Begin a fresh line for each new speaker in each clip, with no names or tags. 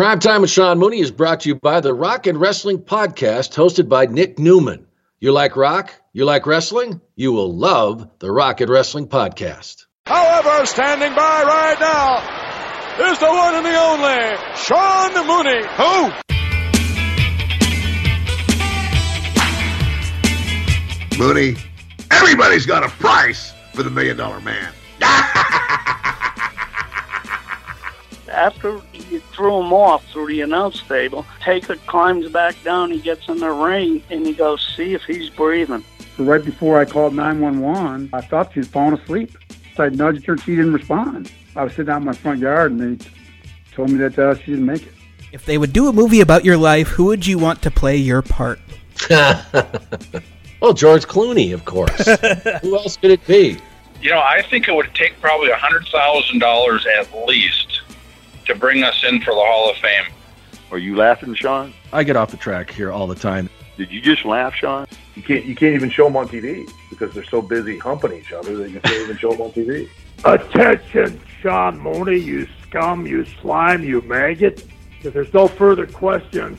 Prime Time with Sean Mooney is brought to you by the Rock and Wrestling Podcast, hosted by Nick Newman. You like rock? You like wrestling? You will love the Rock and Wrestling Podcast.
However, standing by right now is the one and the only Sean Mooney. Who?
Mooney, everybody's got a price for the Million Dollar Man.
after you threw him off through the announce table, Taker climbs back down, he gets in the ring, and he goes, see if he's breathing.
So right before I called 911, I thought she was falling asleep. So I nudged her, and she didn't respond. I was sitting out in my front yard, and they told me that uh, she didn't make it.
If they would do a movie about your life, who would you want to play your part?
well, George Clooney, of course. who else could it be?
You know, I think it would take probably a hundred thousand dollars at least to bring us in for the Hall of Fame.
Are you laughing, Sean?
I get off the track here all the time.
Did you just laugh, Sean?
You can't you can't even show them on TV because they're so busy humping each other that you can't even show them on TV.
Attention, Sean Mooney, you scum, you slime, you maggot. If there's no further questions,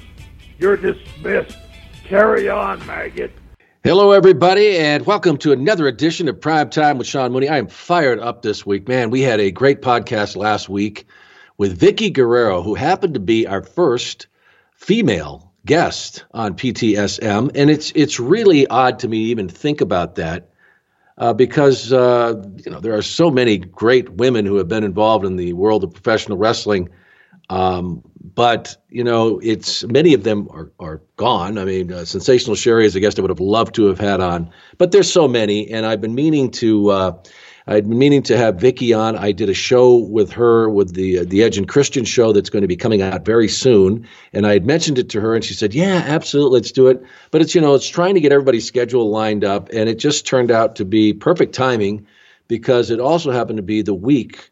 you're dismissed. Carry on, maggot.
Hello, everybody, and welcome to another edition of Prime Time with Sean Mooney. I am fired up this week, man. We had a great podcast last week with Vickie Guerrero, who happened to be our first female guest on PTSM, and it's it's really odd to me to even think about that uh, because uh, you know there are so many great women who have been involved in the world of professional wrestling, um, but you know it's many of them are are gone. I mean, uh, Sensational Sherri is a guest I would have loved to have had on, but there's so many, and I've been meaning to uh, I'd been meaning to have Vickie on. I did a show with her with the uh, the Edge and Christian show that's going to be coming out very soon, and I had mentioned it to her, and she said, "Yeah, absolutely, let's do it." But it's you know it's trying to get everybody's schedule lined up, and it just turned out to be perfect timing because it also happened to be the week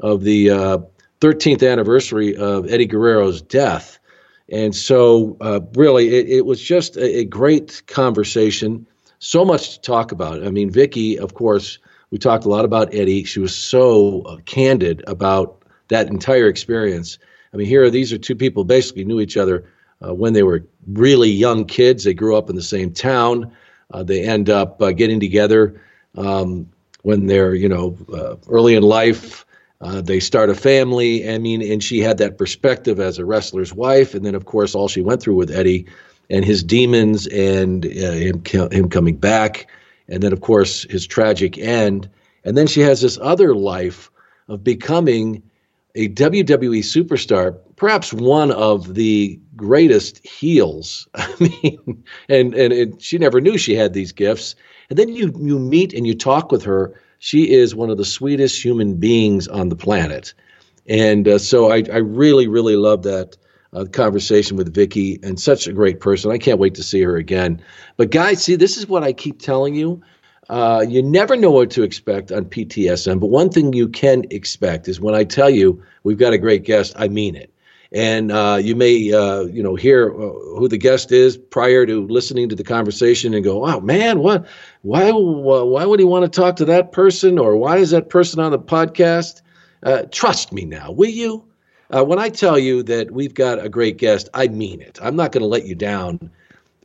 of the uh, 13th anniversary of Eddie Guerrero's death, and so uh, really it, it was just a, a great conversation. So much to talk about. I mean, Vickie, of course we talked a lot about Eddie. She was so uh, candid about that entire experience. I mean, here these are two people basically knew each other uh, when they were really young kids. They grew up in the same town. Uh, they end up uh, getting together um, when they're you know uh, early in life. Uh, they start a family. I mean, and she had that perspective as a wrestler's wife, and then of course all she went through with Eddie and his demons and him him coming back and then of course his tragic end and then she has this other life of becoming a WWE superstar, perhaps one of the greatest heels. I mean, and, and and she never knew she had these gifts. And then you you meet and you talk with her. She is one of the sweetest human beings on the planet. And uh, so I, I really, really love that uh, conversation with Vickie and such a great person. I can't wait to see her again. But guys, see, this is what I keep telling you. Uh, you never know what to expect on PTSM, but one thing you can expect is when I tell you we've got a great guest, I mean it. And uh, you may, uh, you know, hear uh, who the guest is prior to listening to the conversation and go, "Oh man, what? Why? Why would he want to talk to that person? Or why is that person on the podcast?" Uh, trust me now, will you? Uh, when I tell you that we've got a great guest, I mean it. I'm not going to let you down.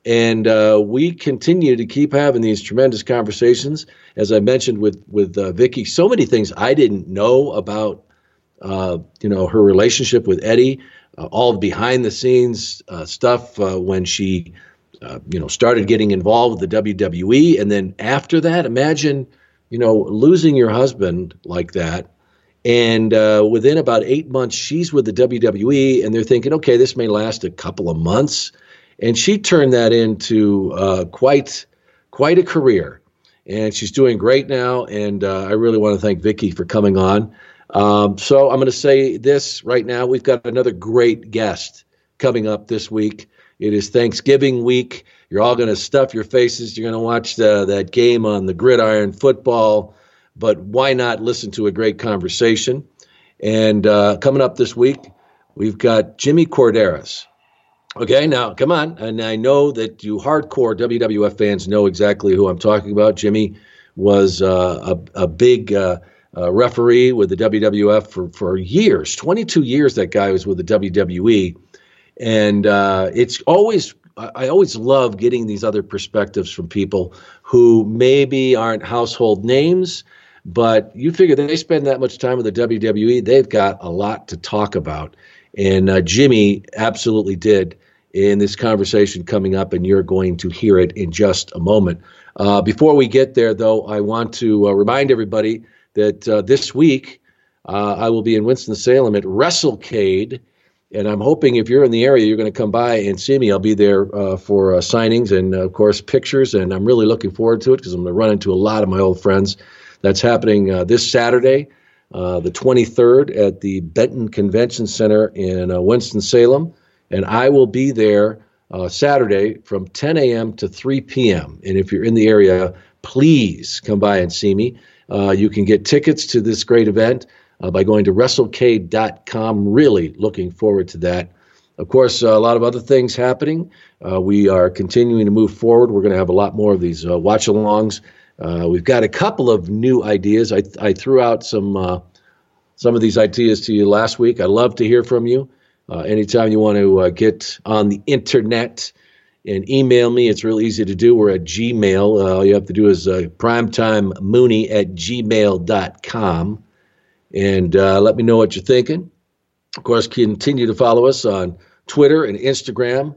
And uh, we continue to keep having these tremendous conversations. As I mentioned with with uh, Vickie, so many things I didn't know about, uh, you know, her relationship with Eddie, uh, all behind the scenes uh, stuff when she, you know, started getting involved with the WWE, and then after that, imagine, you know, losing your husband like that and uh, within about eight months, she's with the WWE, and they're thinking, okay, this may last a couple of months. And she turned that into uh, quite quite a career. And she's doing great now. And uh, I really want to thank Vickie for coming on. Um, so I'm going to say this right now. We've got another great guest coming up this week. It is Thanksgiving week. You're all going to stuff your faces. You're going to watch the, that game on the gridiron football but why not listen to a great conversation? And uh, coming up this week, we've got Jimmy Korderas. Okay, now come on. And I know that you hardcore WWF fans know exactly who I'm talking about. Jimmy was uh, a, a big uh, uh, referee with the WWF for, for years 22 years that guy was with the WWE. And uh, it's always, I always love getting these other perspectives from people who maybe aren't household names, but you figure they spend that much time with the WWE, they've got a lot to talk about. And uh, Jimmy absolutely did in this conversation coming up, and you're going to hear it in just a moment. Uh, before we get there, though, I want to uh, remind everybody that uh, this week uh, I will be in Winston-Salem at WrestleCade, and I'm hoping if you're in the area, you're going to come by and see me. I'll be there uh, for signings and, of course, pictures, and I'm really looking forward to it because I'm going to run into a lot of my old friends. That's happening this Saturday. Uh, the 23rd at the Benton Convention Center in uh, Winston-Salem, and I will be there uh, Saturday from 10 a.m. to 3 p.m. And if you're in the area, please come by and see me. Uh, you can get tickets to this great event uh, by going to WrestleCade.com. Really looking forward to that. Of course, a lot of other things happening. we are continuing to move forward. We're going to have a lot more of these watch-alongs. Uh, we've got a couple of new ideas. I, I threw out some uh, some of these ideas to you last week. I love to hear from you. Uh, anytime you want to uh, get on the internet and email me, it's real easy to do. We're at Gmail. Uh, all you have to do is uh, primetimemooney at gmail.com and let me know what you're thinking. Of course, continue to follow us on Twitter and Instagram.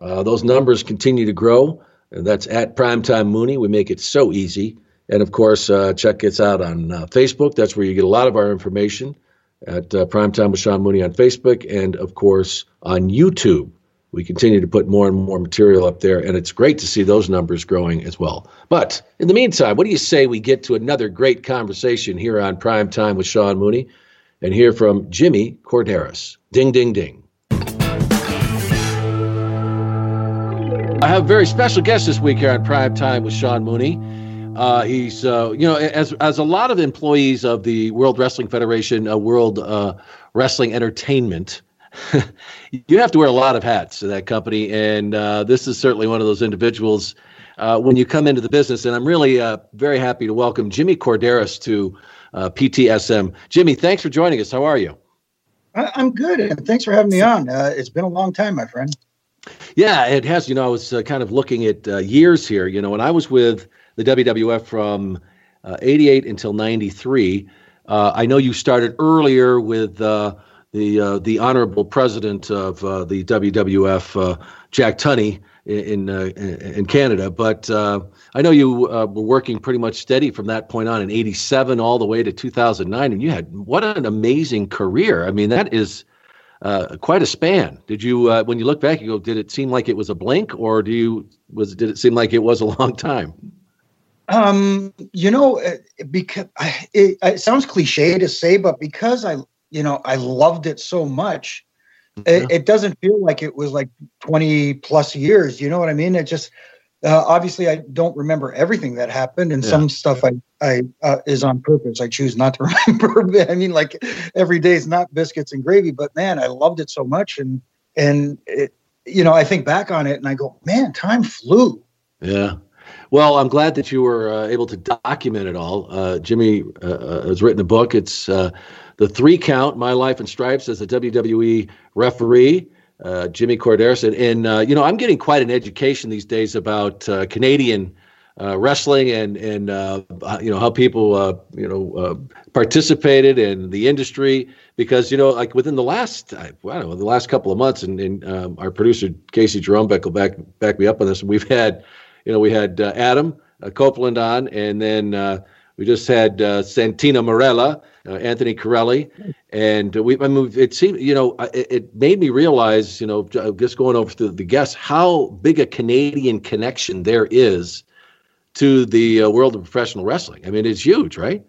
those numbers continue to grow. And that's at Primetime Mooney. We make it so easy. And of course, uh, check us out on uh, Facebook. That's where you get a lot of our information at uh, Primetime with Sean Mooney on Facebook. And of course, on YouTube. We continue to put more and more material up there, and it's great to see those numbers growing as well. But in the meantime, what do you say we get to another great conversation here on Prime Time with Sean Mooney and hear from Jimmy Korderas? Ding, ding, ding. I have a very special guest this week here on Prime Time with Sean Mooney. Uh, he's, uh, you know, as as a lot of employees of the World Wrestling Federation, uh, World uh, Wrestling Entertainment, you have to wear a lot of hats in that company, and uh, this is certainly one of those individuals. Uh, when you come into the business, and I'm really very happy to welcome Jimmy Korderas to PTSM. Jimmy, thanks for joining us. How are you?
I'm good, and thanks for having me on. it's been a long time, my friend.
Yeah, it has. You know, I was uh, kind of looking at uh, years here. You know, when I was with the WWF from uh, 88 until 93, uh, I know you started earlier with uh, the uh, the honorable president of the WWF, Jack Tunney, in in, in Canada. But I know you were working pretty much steady from that point on in 87 all the way to 2009, and you had what an amazing career. I mean, that is uh, quite a span. Did you, uh, when you look back, you go, did it seem like it was a blink, or do you was did it seem like it was a long time?
Um, you know, because it, it, sounds cliche to say, but because I, you know, I loved it so much, it, it, doesn't feel like it was like twenty plus years. You know what I mean? It just uh, obviously I don't remember everything that happened, and yeah. some stuff I I uh, is on purpose. I choose not to remember. I mean, like every day is not biscuits and gravy, but man, I loved it so much, and and it, you know, I think back on it and I go, man, time flew.
Yeah. Well, I'm glad that you were uh, able to document it all. Uh, Jimmy uh, uh, has written a book. It's the three count: My Life in Stripes as a WWE referee uh, Jimmy Korderas. And, and uh, you know, I'm getting quite an education these days about uh, Canadian uh, wrestling and and uh, you know how people uh, you know participated in the industry because you know like within the last I, don't know the last couple of months and, and um, our producer Casey Jerome will back back me up on this. We've had you know we had Adam Copeland on and then we just had Santino Marella uh, Anthony Carelli, and we. I mean, it seemed you know it, it, made me realize you know just going over to the guests how big a Canadian connection there is to the uh, world of professional wrestling. I mean, it's huge, right?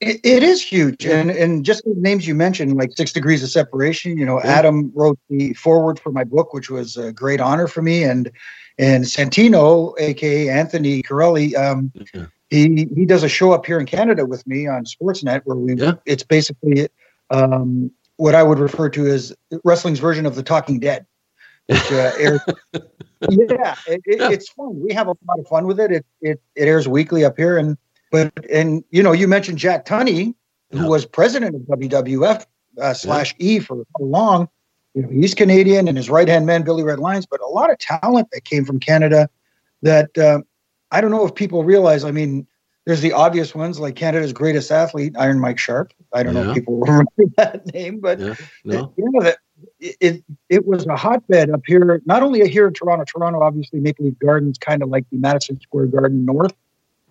it, it is huge, and and just the names you mentioned, like Six Degrees of Separation. You know, yeah. Adam wrote the foreword for my book, which was a great honor for me, and and Santino, aka Anthony Carelli. Um, yeah he he does a show up here in Canada with me on Sportsnet where we yeah. it's basically um, what I would refer to as wrestling's version of the Talking Dead. Which, uh, airs, yeah, it, it, yeah, it's fun. We have a lot of fun with it. It it it airs weekly up here, and but and you know you mentioned Jack Tunney. who was president of WWF uh, slash E for so long. You know, he's Canadian, and his right hand man Billy Red Lyons, but a lot of talent that came from Canada. That uh, I don't know if people realize. I mean, there's the obvious ones like Canada's greatest athlete, Iron Mike Sharpe. I don't know if people remember that name, but
Yeah, no.
you know that it, it it was a hotbed up here, not only here in Toronto. Toronto, obviously, Maple Leaf Gardens, kind of like the Madison Square Garden North,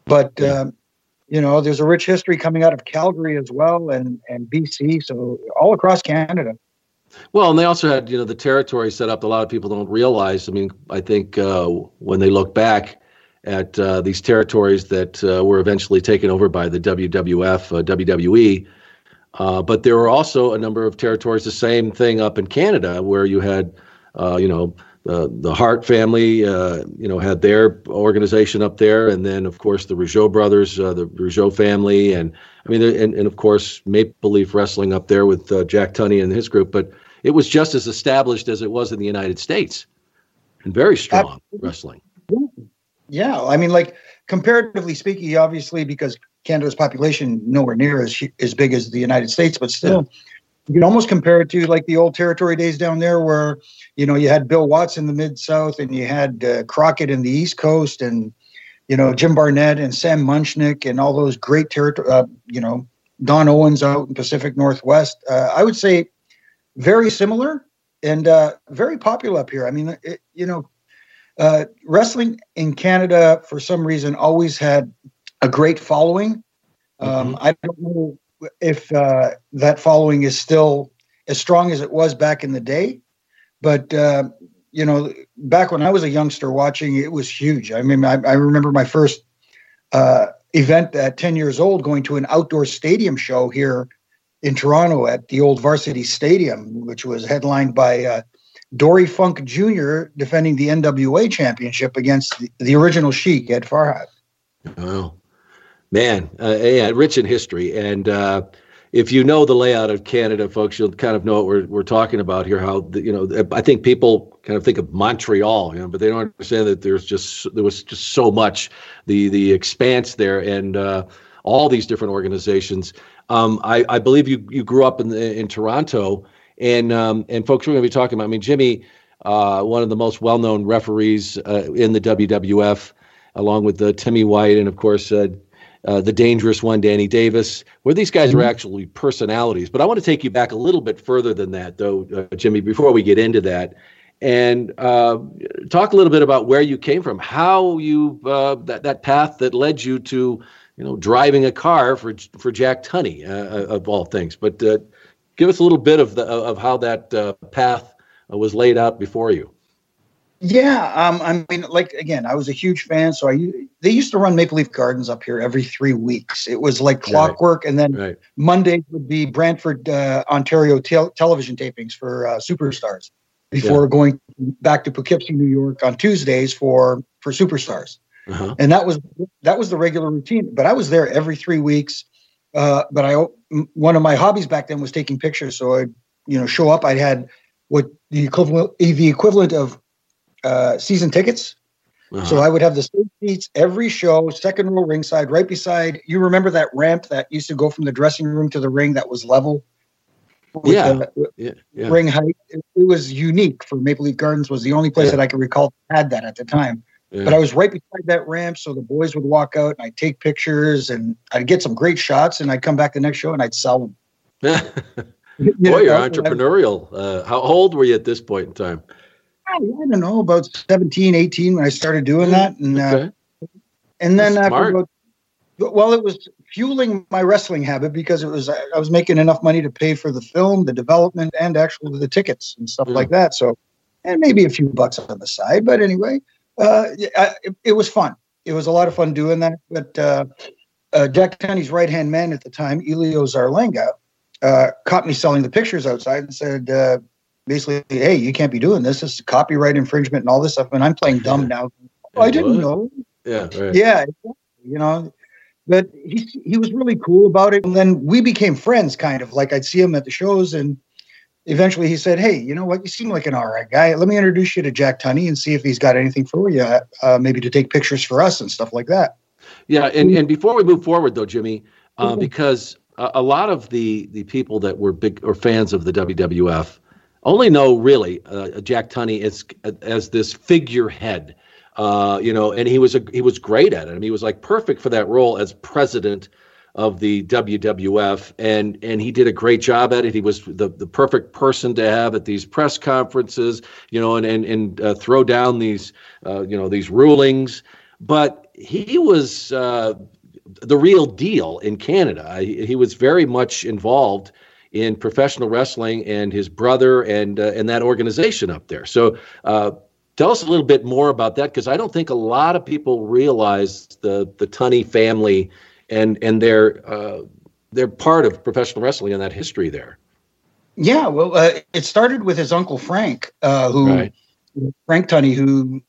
but um, you know, there's a rich history coming out of Calgary as well, and and BC, so all across Canada.
Well, and they also had, you know, the territory set up. A lot of people don't realize. I mean, I think uh, when they look back at uh, these territories that uh, were eventually taken over by the WWF, uh, WWE, uh, but there were also a number of territories, the same thing up in Canada, where you had, uh, you know, the the Hart family, uh, you know, had their organization up there, and then of course the Rougeau brothers, uh, the Rougeau family, and I mean, and, and of course Maple Leaf Wrestling up there with uh, Jack Tunney and his group. But it was just as established as it was in the United States, and very strong wrestling.
Yeah, I mean, like comparatively speaking, obviously because Canada's population nowhere near as as big as the United States, but still, you can almost compare it to like the old territory days down there, where you know you had Bill Watts in the mid South, and you had uh, Crockett in the East Coast, and you know Jim Barnett and Sam Muchnick, and all those great territory, uh, you know Don Owens out in Pacific Northwest. Uh, I would say very similar and uh, very popular up here. I mean, it, you know, uh, wrestling in Canada for some reason always had a great following. Um, I don't know if uh, that following is still as strong as it was back in the day, but uh, you know, back when I was a youngster watching, it was huge. I mean, I, I remember my first uh, event at 10 years old going to an outdoor stadium show here in Toronto at the old Varsity Stadium, which was headlined by uh, Dory Funk Jr. defending the NWA championship against the, the original Sheik, Ed Farhat.
Wow, man, uh, yeah, rich in history. And uh, if you know the layout of Canada, folks, you'll kind of know what we're we're talking about here. How the, you know, I think people kind of think of Montreal, you know, but they don't understand that there's just there was just so much the the expanse there and uh, all these different organizations. Um, I, I believe you you grew up in in Toronto, and um, and folks, we're going to be talking about. I mean, Jimmy, uh, one of the most well known referees uh, in the WWF along with uh, Timmy White and of course uh, uh, the dangerous one, Danny Davis, where these guys are actually personalities. But I want to take you back a little bit further than that, though, uh, Jimmy, before we get into that, and uh, talk a little bit about where you came from, how you uh, that that path that led you to, you know, driving a car for for Jack Tunney uh, of all things. But uh, give us a little bit of the of how that uh, path was laid out before you.
Yeah, um, I mean, like again, I was a huge fan. So I they used to run Maple Leaf Gardens up here every three weeks. It was like clockwork, and then
Right.
Mondays would be Brantford, uh, Ontario tel- television tapings for uh, superstars before going back to Poughkeepsie, New York on Tuesdays for for superstars.
Uh-huh.
And that was that was the regular routine. But I was there every three weeks. Uh, but I one of my hobbies back then was taking pictures. So I'd you know, show up. I had what the equivalent the equivalent of uh, season tickets. So I would have the same seats every show, second row ringside, right beside. You remember that ramp that used to go from the dressing room to the ring that was level? with
Yeah.
the
Yeah, yeah.
Ring height. It, it was unique for Maple Leaf Gardens. Was the only place
Yeah.
that I can recall that had that at the time.
Yeah.
But I was right beside that ramp, so the boys would walk out and I'd take pictures and I'd get some great shots, and I'd come back the next show and I'd sell them. You
Boy, you're
know, I-
entrepreneurial. Uh, how old were you at this point in time?
I don't know, about 17, 18 when I started doing that. And, uh, and then after about, well, it was fueling my wrestling habit because it was, I was making enough money to pay for the film, the development, and actually the tickets and stuff like that. So, and maybe a few bucks on the side. But anyway, uh, I, it, it was fun. It was a lot of fun doing that. But uh, uh, Jack Tunney's right hand man at the time, Elio Zarlenga, uh, caught me selling the pictures outside and said, uh, basically, hey, you can't be doing this. This is copyright infringement and all this stuff. And I'm playing dumb now. Oh, I didn't know.
Yeah, right.
Yeah, you know. But he he was really cool about it. And then we became friends, kind of like I'd see him at the shows, and eventually he said, "Hey, you know what? You seem like an all right guy. Let me introduce you to Jack Tunney and see if he's got anything for you, uh, maybe to take pictures for us and stuff like that."
Yeah, and, and before we move forward, though, Jimmy, uh,
Mhm.
because a, a lot of the the people that were big or fans of the WWF only know really uh, Jack Tunney as as this figurehead. Uh, you know, and he was a, he was great at it. I mean, he was like perfect for that role as president of the WWF, and and he did a great job at it. He was the, the perfect person to have at these press conferences, you know, and and and uh, throw down these uh, you know these rulings. But he was uh, the real deal in Canada. He, he, was very much involved in professional wrestling and his brother and uh, and that organization up there. So uh, tell us a little bit more about that because I don't think a lot of people realize the the Tunney family and and they're uh, they're part of professional wrestling and that history there.
Yeah, well, uh, it started with his uncle Frank, uh, who right. Frank Tunney, who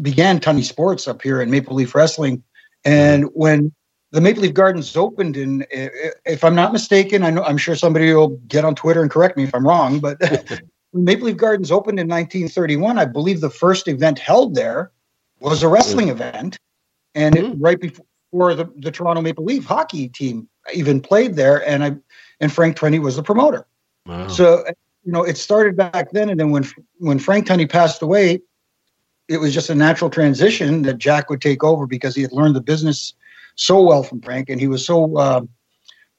began Tunney Sports up here in Maple Leaf Wrestling, and when the Maple Leaf Gardens opened, and if I'm not mistaken, I know I'm sure somebody will get on Twitter and correct me if I'm wrong, but Maple Leaf Gardens opened in 1931. I believe the first event held there was a wrestling mm. event, and mm. it, right before or the, the Toronto Maple Leaf hockey team even played there, and I and Frank Tunney was the promoter. Wow. So you know, it started back then, and then when when Frank Tunney passed away, it was just a natural transition that Jack would take over because he had learned the business so well from Frank, and he was so uh,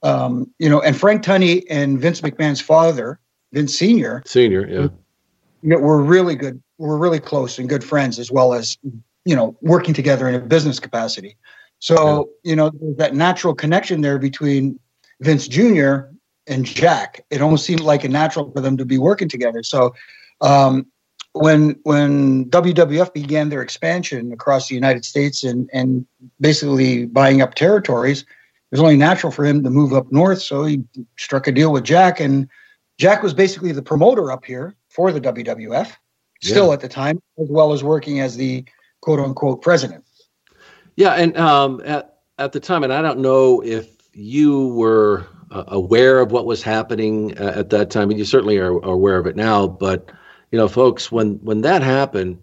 um, you know, and Frank Tunney and Vince McMahon's father, Vince Senior,
Senior, yeah,
you know, were really good. We're really close and good friends, as well as you know, working together in a business capacity. So, yeah. you know, there's that natural connection there between Vince Jr. and Jack. It almost seemed like a natural for them to be working together. So, um, when when WWF began their expansion across the United States and and basically buying up territories, it was only natural for him to move up north. So he struck a deal with Jack, and Jack was basically the promoter up here for the WWF, still yeah. at the time, as well as working as the quote unquote president.
Yeah, and um, at at the time, and I don't know if you were uh, aware of what was happening uh, at that time, and you certainly are, are, aware of it now. But you know, folks, when when that happened,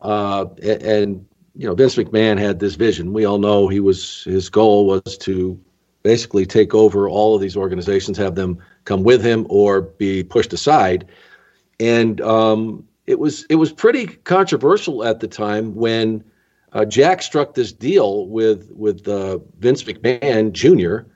uh, and, you know, Vince McMahon had this vision. We all know he was his goal was to basically take over all of these organizations, have them come with him or be pushed aside, and um, it was it was pretty controversial at the time when uh, Jack struck this deal with with uh, Vince McMahon Jr.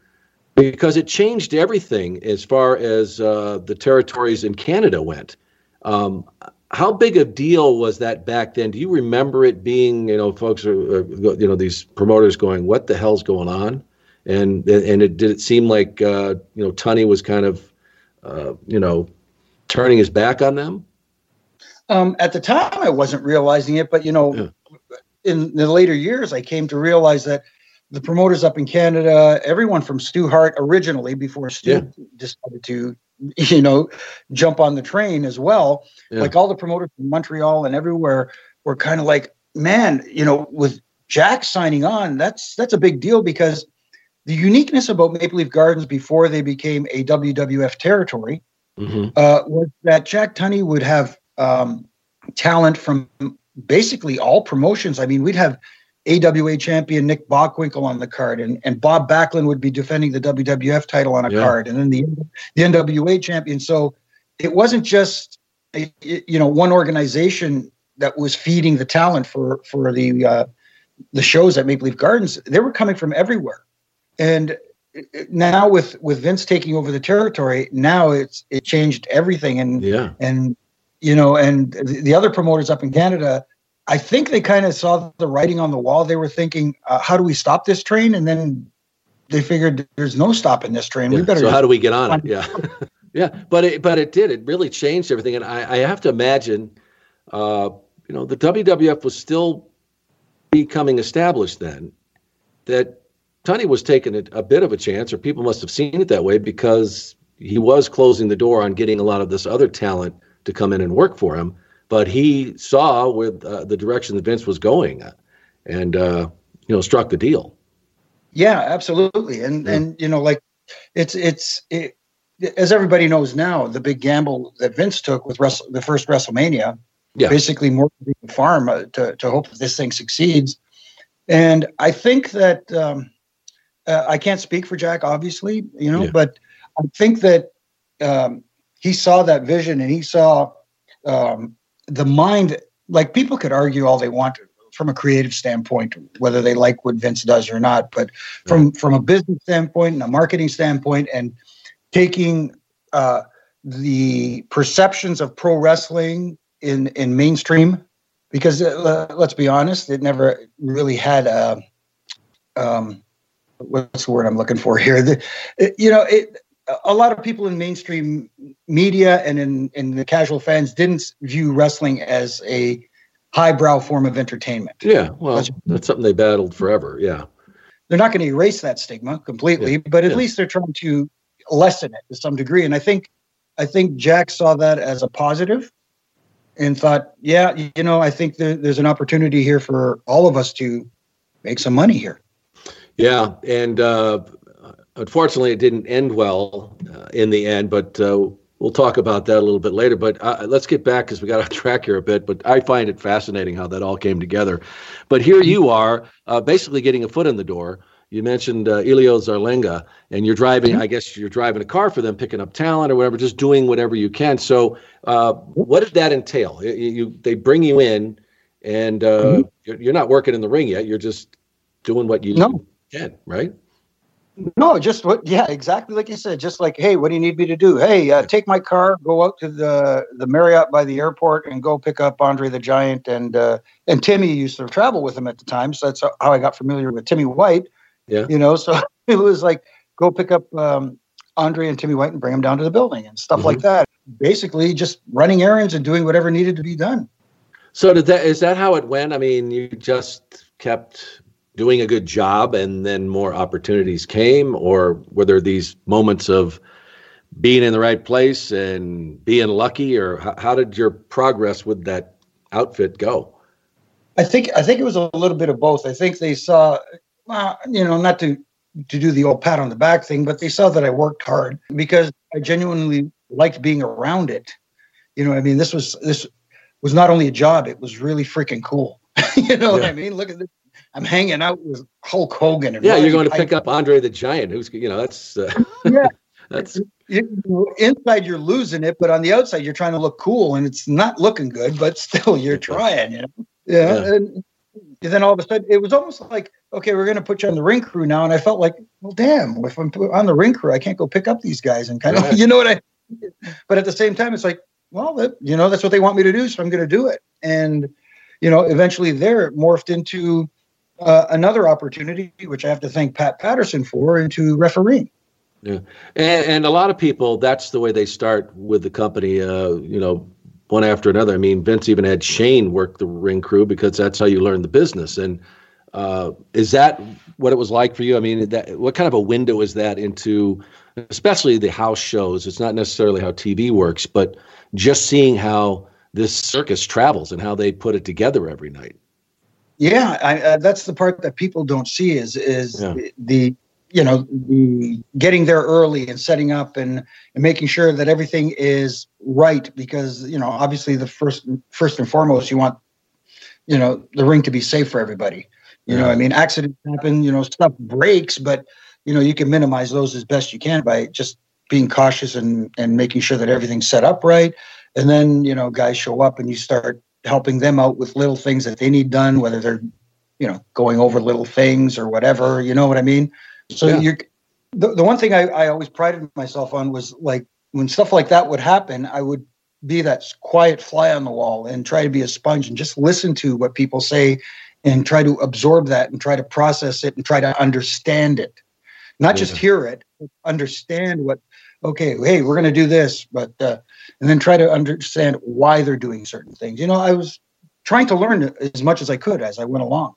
because it changed everything as far as uh, the territories in Canada went. Um, how big a deal was that back then? Do you remember it being, you know, folks are, you know, these promoters going, "What the hell's going on?" And and it did it seem like uh, you know Tunney was kind of, uh, you know, turning his back on them.
Um, at the time, I wasn't realizing it, but you know, yeah in the later years, I came to realize that the promoters up in Canada, everyone from Stu Hart originally, before Stu yeah. decided to, you know, jump on the train as well, yeah. like all the promoters from Montreal and everywhere were kind of like, man, you know, with Jack signing on, that's that's a big deal because the uniqueness about Maple Leaf Gardens before they became a WWF territory mm-hmm. uh, was that Jack Tunney would have um, talent from basically all promotions. I mean, we'd have AWA champion Nick Bockwinkel on the card, and, and Bob Backlund would be defending the WWF title on a yeah. card, and then the the NWA champion. So it wasn't just a, you know one organization that was feeding the talent for for the uh, the shows at Maple Leaf Gardens. They were coming from everywhere, and now with with Vince taking over the territory, now it's it changed everything, and
yeah,
and you know, and the other promoters up in Canada, I think they kind of saw the writing on the wall. They were thinking, uh, how do we stop this train? And then they figured there's no stopping this train.
Yeah.
We better.
So how do we get on it? Yeah, yeah. But it, but it did. It really changed everything. And I, I have to imagine, uh, you know, the WWF was still becoming established then. That Tunney was taking a, a bit of a chance, or people must have seen it that way because he was closing the door on getting a lot of this other talent to come in and work for him. But he saw with uh, the direction that Vince was going, and uh, you know struck the deal.
Yeah, absolutely, and yeah. and you know like it's it's it, as everybody knows now, the big gamble that Vince took with Wrestle, the first WrestleMania, yeah. basically more the farm uh, to to hope that this thing succeeds. And I think that um, uh, I can't speak for Jack, obviously, you know,
Yeah.
but I think that um, he saw that vision and he saw um, the mind. Like people could argue all they want from a creative standpoint, whether they like what Vince does or not, but from from a business standpoint and a marketing standpoint, and taking uh, the perceptions of pro wrestling in in mainstream, because uh, let's be honest, it never really had a um, what's the word I'm looking for here? The, it- you know, it, a lot of people in mainstream media and in, in the casual fans didn't view wrestling as a highbrow form of entertainment.
Yeah, well, that's something they battled forever. Yeah.
They're not going to erase that stigma completely, but at
yeah.
least they're trying to lessen it to some degree. And I think, I think Jack saw that as a positive and thought, yeah, you know, I think there, there's an opportunity here for all of us to make some money here.
Yeah, and uh, unfortunately, it didn't end well uh, in the end. But uh, we'll talk about that a little bit later. But uh, let's get back because we got off track here a bit. But I find it fascinating how that all came together. But here you are, uh, basically getting a foot in the door. You mentioned uh, Elio Zarlenga, and you're driving. I guess you're driving a car for them, picking up talent or whatever, just doing whatever you can. So, uh, what did that entail? You, you they bring you in, and uh, you're, you're not working in the ring yet. You're just doing what you
No.
can, right?
No, just what? Yeah, exactly like you said. Just like, hey, what do you need me to do? Hey, uh, take my car, go out to the the Marriott by the airport, and go pick up Andre the Giant and uh, and Timmy used to travel with him at the time, so that's how I got familiar with Timmy White.
Yeah.
You know, so it was like go pick up um, Andre and Timmy White and bring them down to the building and stuff like that. Basically, just running errands and doing whatever needed to be done.
So did that? Is that how it went? I mean, you just kept doing a good job, and then more opportunities came, or were there these moments of being in the right place and being lucky, or how, how did your progress with that outfit go?
I think I think it was a little bit of both. I think they saw, you know, not to to do the old pat on the back thing, but they saw that I worked hard because I genuinely liked being around it. You know, I mean, this was this was not only a job; it was really freaking cool. you know what I mean? Look at this. I'm hanging out with Hulk Hogan and
Yeah, you're going to
Piper.
pick up Andre the Giant, who's you know that's uh,
Yeah.
that's
inside you're losing it, but on the outside you're trying to look cool, and it's not looking good. But still, you're trying. You know. Yeah.
Yeah.
And, and then all of a sudden, it was almost like, okay, we're going to put you on the ring crew now. And I felt like, well, damn, if I'm on the ring crew, I can't go pick up these guys and kind of,
Right.
you know what I. But at the same time, it's like, well, that, you know, that's what they want me to do, so I'm going to do it. And you know, eventually, there it morphed into uh, another opportunity, which I have to thank Pat Patterson for, into refereeing.
Yeah, and, and a lot of people, that's the way they start with the company. Uh, you know, one after another. I mean, Vince even had Shane work the ring crew because that's how you learn the business. And uh, is that what it was like for you? I mean, that what kind of a window is that into, especially the house shows? It's not necessarily how TV works, but just seeing how this circus travels and how they put it together every night.
Yeah, I, uh, that's the part that people don't see is is
Yeah.
the, the you know the getting there early and setting up and, and making sure that everything is right because you know obviously the first first and foremost you want you know the ring to be safe for everybody. You know,
Yeah.
I mean, accidents happen. You know, stuff breaks, but you know you can minimize those as best you can by just being cautious and and making sure that everything's set up right. And then you know guys show up and you start helping them out with little things that they need done, whether they're, you know, going over little things or whatever. You know what I mean? So
Yeah.
you're the, the one thing I, I always prided myself on was like when stuff like that would happen, I would be that quiet fly on the wall and try to be a sponge and just listen to what people say and try to absorb that and try to process it and try to understand it. Not just hear it, understand what okay, hey, we're going to do this, but uh, and then try to understand why they're doing certain things. You know, I was trying to learn as much as I could as I went along.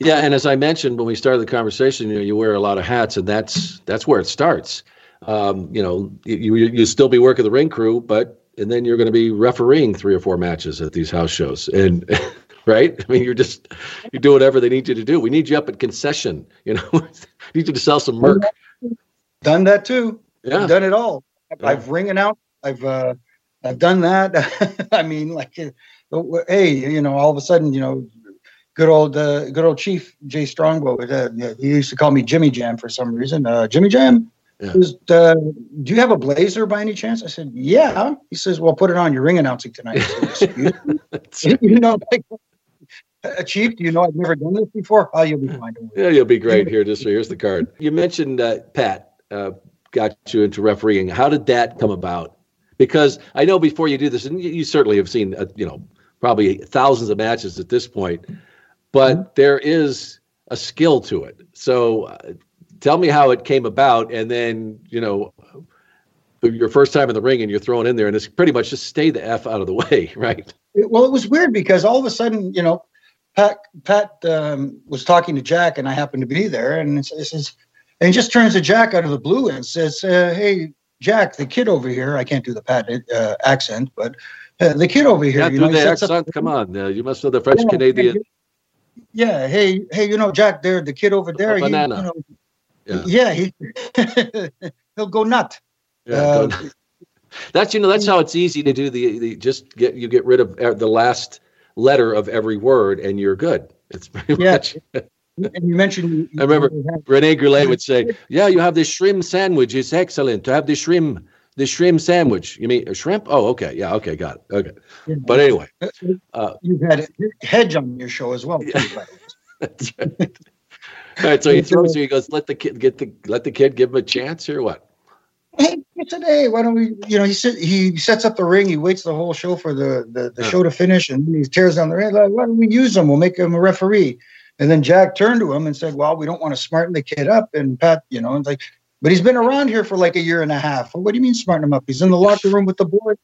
Yeah, and as I mentioned when we started the conversation, you know, you wear a lot of hats, and that's that's where it starts. Um, you know, you you still be working the ring crew, but and then you're going to be refereeing three or four matches at these house shows, and right? I mean, you're just you do whatever they need you to do. We need you up at concession. You know, need you to sell some merch.
Done that too.
Yeah.
I've done it all. I've,
Yeah.
I've ring announced. I've uh, I've done that. I mean, like, uh, hey, you know, all of a sudden, you know, good old uh, good old Chief Jay Strongbow. Uh, he used to call me Jimmy Jam for some reason. Uh, Jimmy Jam.
Yeah.
Was, uh, do you have a blazer by any chance? I said, yeah. He says, well, put it on. Your ring announcing tonight. Said, you know, like, uh, Chief, do you know I've never done this before? Oh, you'll be fine.
Yeah, you'll be great here. Just here's the card. You mentioned uh, Pat uh, got you into refereeing. How did that come about? Because I know before you do this, and you, certainly have seen, uh, you know, probably thousands of matches at this point, but there is a skill to it. So uh, tell me how it came about, and then you know. Your first time in the ring, and you're thrown in there, and it's pretty much just stay the f out of the way, right?
It- well, it was weird because all of a sudden, you know, Pat Pat um, was talking to Jack, and I happened to be there, and it says, and he just turns to Jack out of the blue and says, uh, "Hey, Jack, the kid over here. I can't do the Pat uh, accent, but uh, the kid over here. You know, he
the
sets up-
Come on, uh, you must know the French
Yeah,
Canadian.
Yeah, hey, hey, you know, Jack, there, the kid over there. He, you
banana.
know,
Yeah.
yeah, he he'll go nut.
Yeah,
Uh,
don't- that's you know that's how it's easy to do the, the just get you get rid of uh, the last letter of every word and you're good. It's pretty
Yeah.
much.
And you mentioned. you-
I remember
had-
Rene Goulet would say, "Yeah, you have this shrimp sandwich. It's excellent to have the shrimp, the shrimp sandwich. You mean a shrimp? Oh, okay, yeah, okay, got it. Okay, but anyway, uh,
You've had Hedge on your show as well. too, way.
that's right. All right, so he throws you. He goes, "Let the kid get the let the kid give him a chance, or what?"
hey, today, why don't we, you know, he said, he sets up the ring. He waits the whole show for the, the, the
Yeah.
show to finish and he tears down the ring. Like, why don't we use him? We'll make him a referee. And then Jack turned to him and said, well, we don't want to smarten the kid up. And Pat, you know, it's like, but he's been around here for like a year and a half. Well, what do you mean smarten him up? He's in the locker room with the board.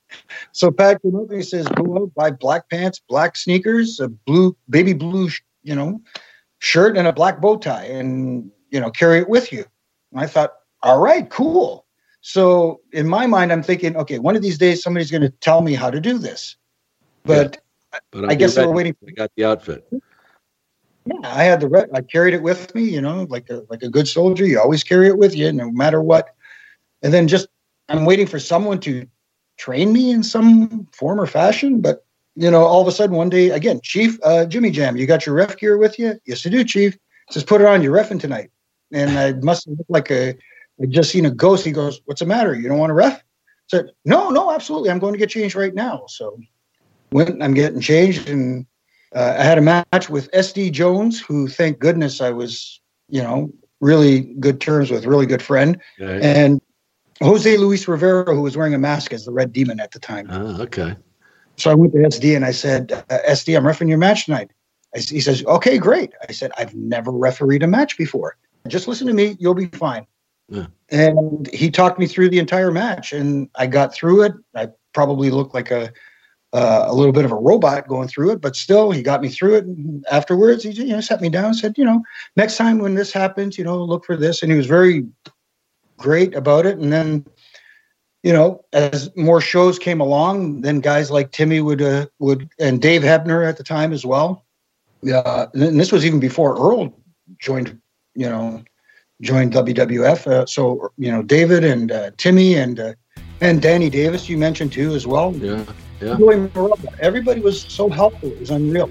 So Pat came up and he says, go out, buy black pants, black sneakers, a blue, baby blue, you know, shirt and a black bow tie and, you know, carry it with you. And I thought, all right, cool. So in my mind, I'm thinking, okay, one of these days somebody's going to tell me how to do this. But
But
I guess they were waiting.
I got the outfit.
Yeah, I had the re- I carried it with me, you know, like a like a good soldier. You always carry it with you, no matter what. And then just I'm waiting for someone to train me in some form or fashion. But you know, all of a sudden one day, again, Chief uh, Jimmy Jam, you got your ref gear with you? Yes, I do, Chief. Says put it on. You're refing tonight. And I must look like a I just seen a ghost. He goes, "What's the matter? You don't want to ref?" Said, "No, no, absolutely. I'm going to get changed right now." So went. I'm getting changed, and uh, I had a match with SD Jones, who, thank goodness, I was, you know, really good terms with, really good friend,
Okay.
and Jose Luis Rivera, who was wearing a mask as the Red Demon at the time.
Ah, okay.
So I went to SD and I said, uh, SD, I'm refing your match tonight. I he says, okay, great. I said, I've never refereed a match before. Just listen to me. You'll be fine.
Yeah.
And he talked me through the entire match and I got through it. I probably looked like a, uh, a little bit of a robot going through it, but still he got me through it. And afterwards, he you know, sat me down and said, you know, next time when this happens, you know, look for this. And he was very great about it. And then, you know, as more shows came along, then guys like Timmy would uh, would and Dave Hebner at the time as well. Yeah, and this was even before Earl joined. You know, joined WWF. Uh, so you know, David and uh, Timmy and uh, and Danny Davis you mentioned too as well.
Yeah, yeah.
Joey. Everybody was so helpful. It was unreal.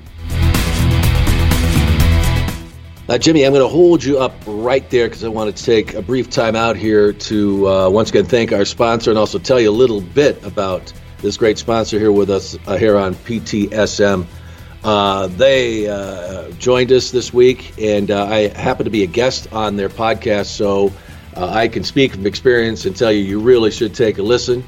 Now, Jimmy, I'm going to hold you up right there because I want to take a brief time out here to uh, once again thank our sponsor and also tell you a little bit about this great sponsor here with us uh, here on PTSM. Uh, they uh, joined us this week, and uh, I happen to be a guest on their podcast, so uh, I can speak from experience and tell you you really should take a listen.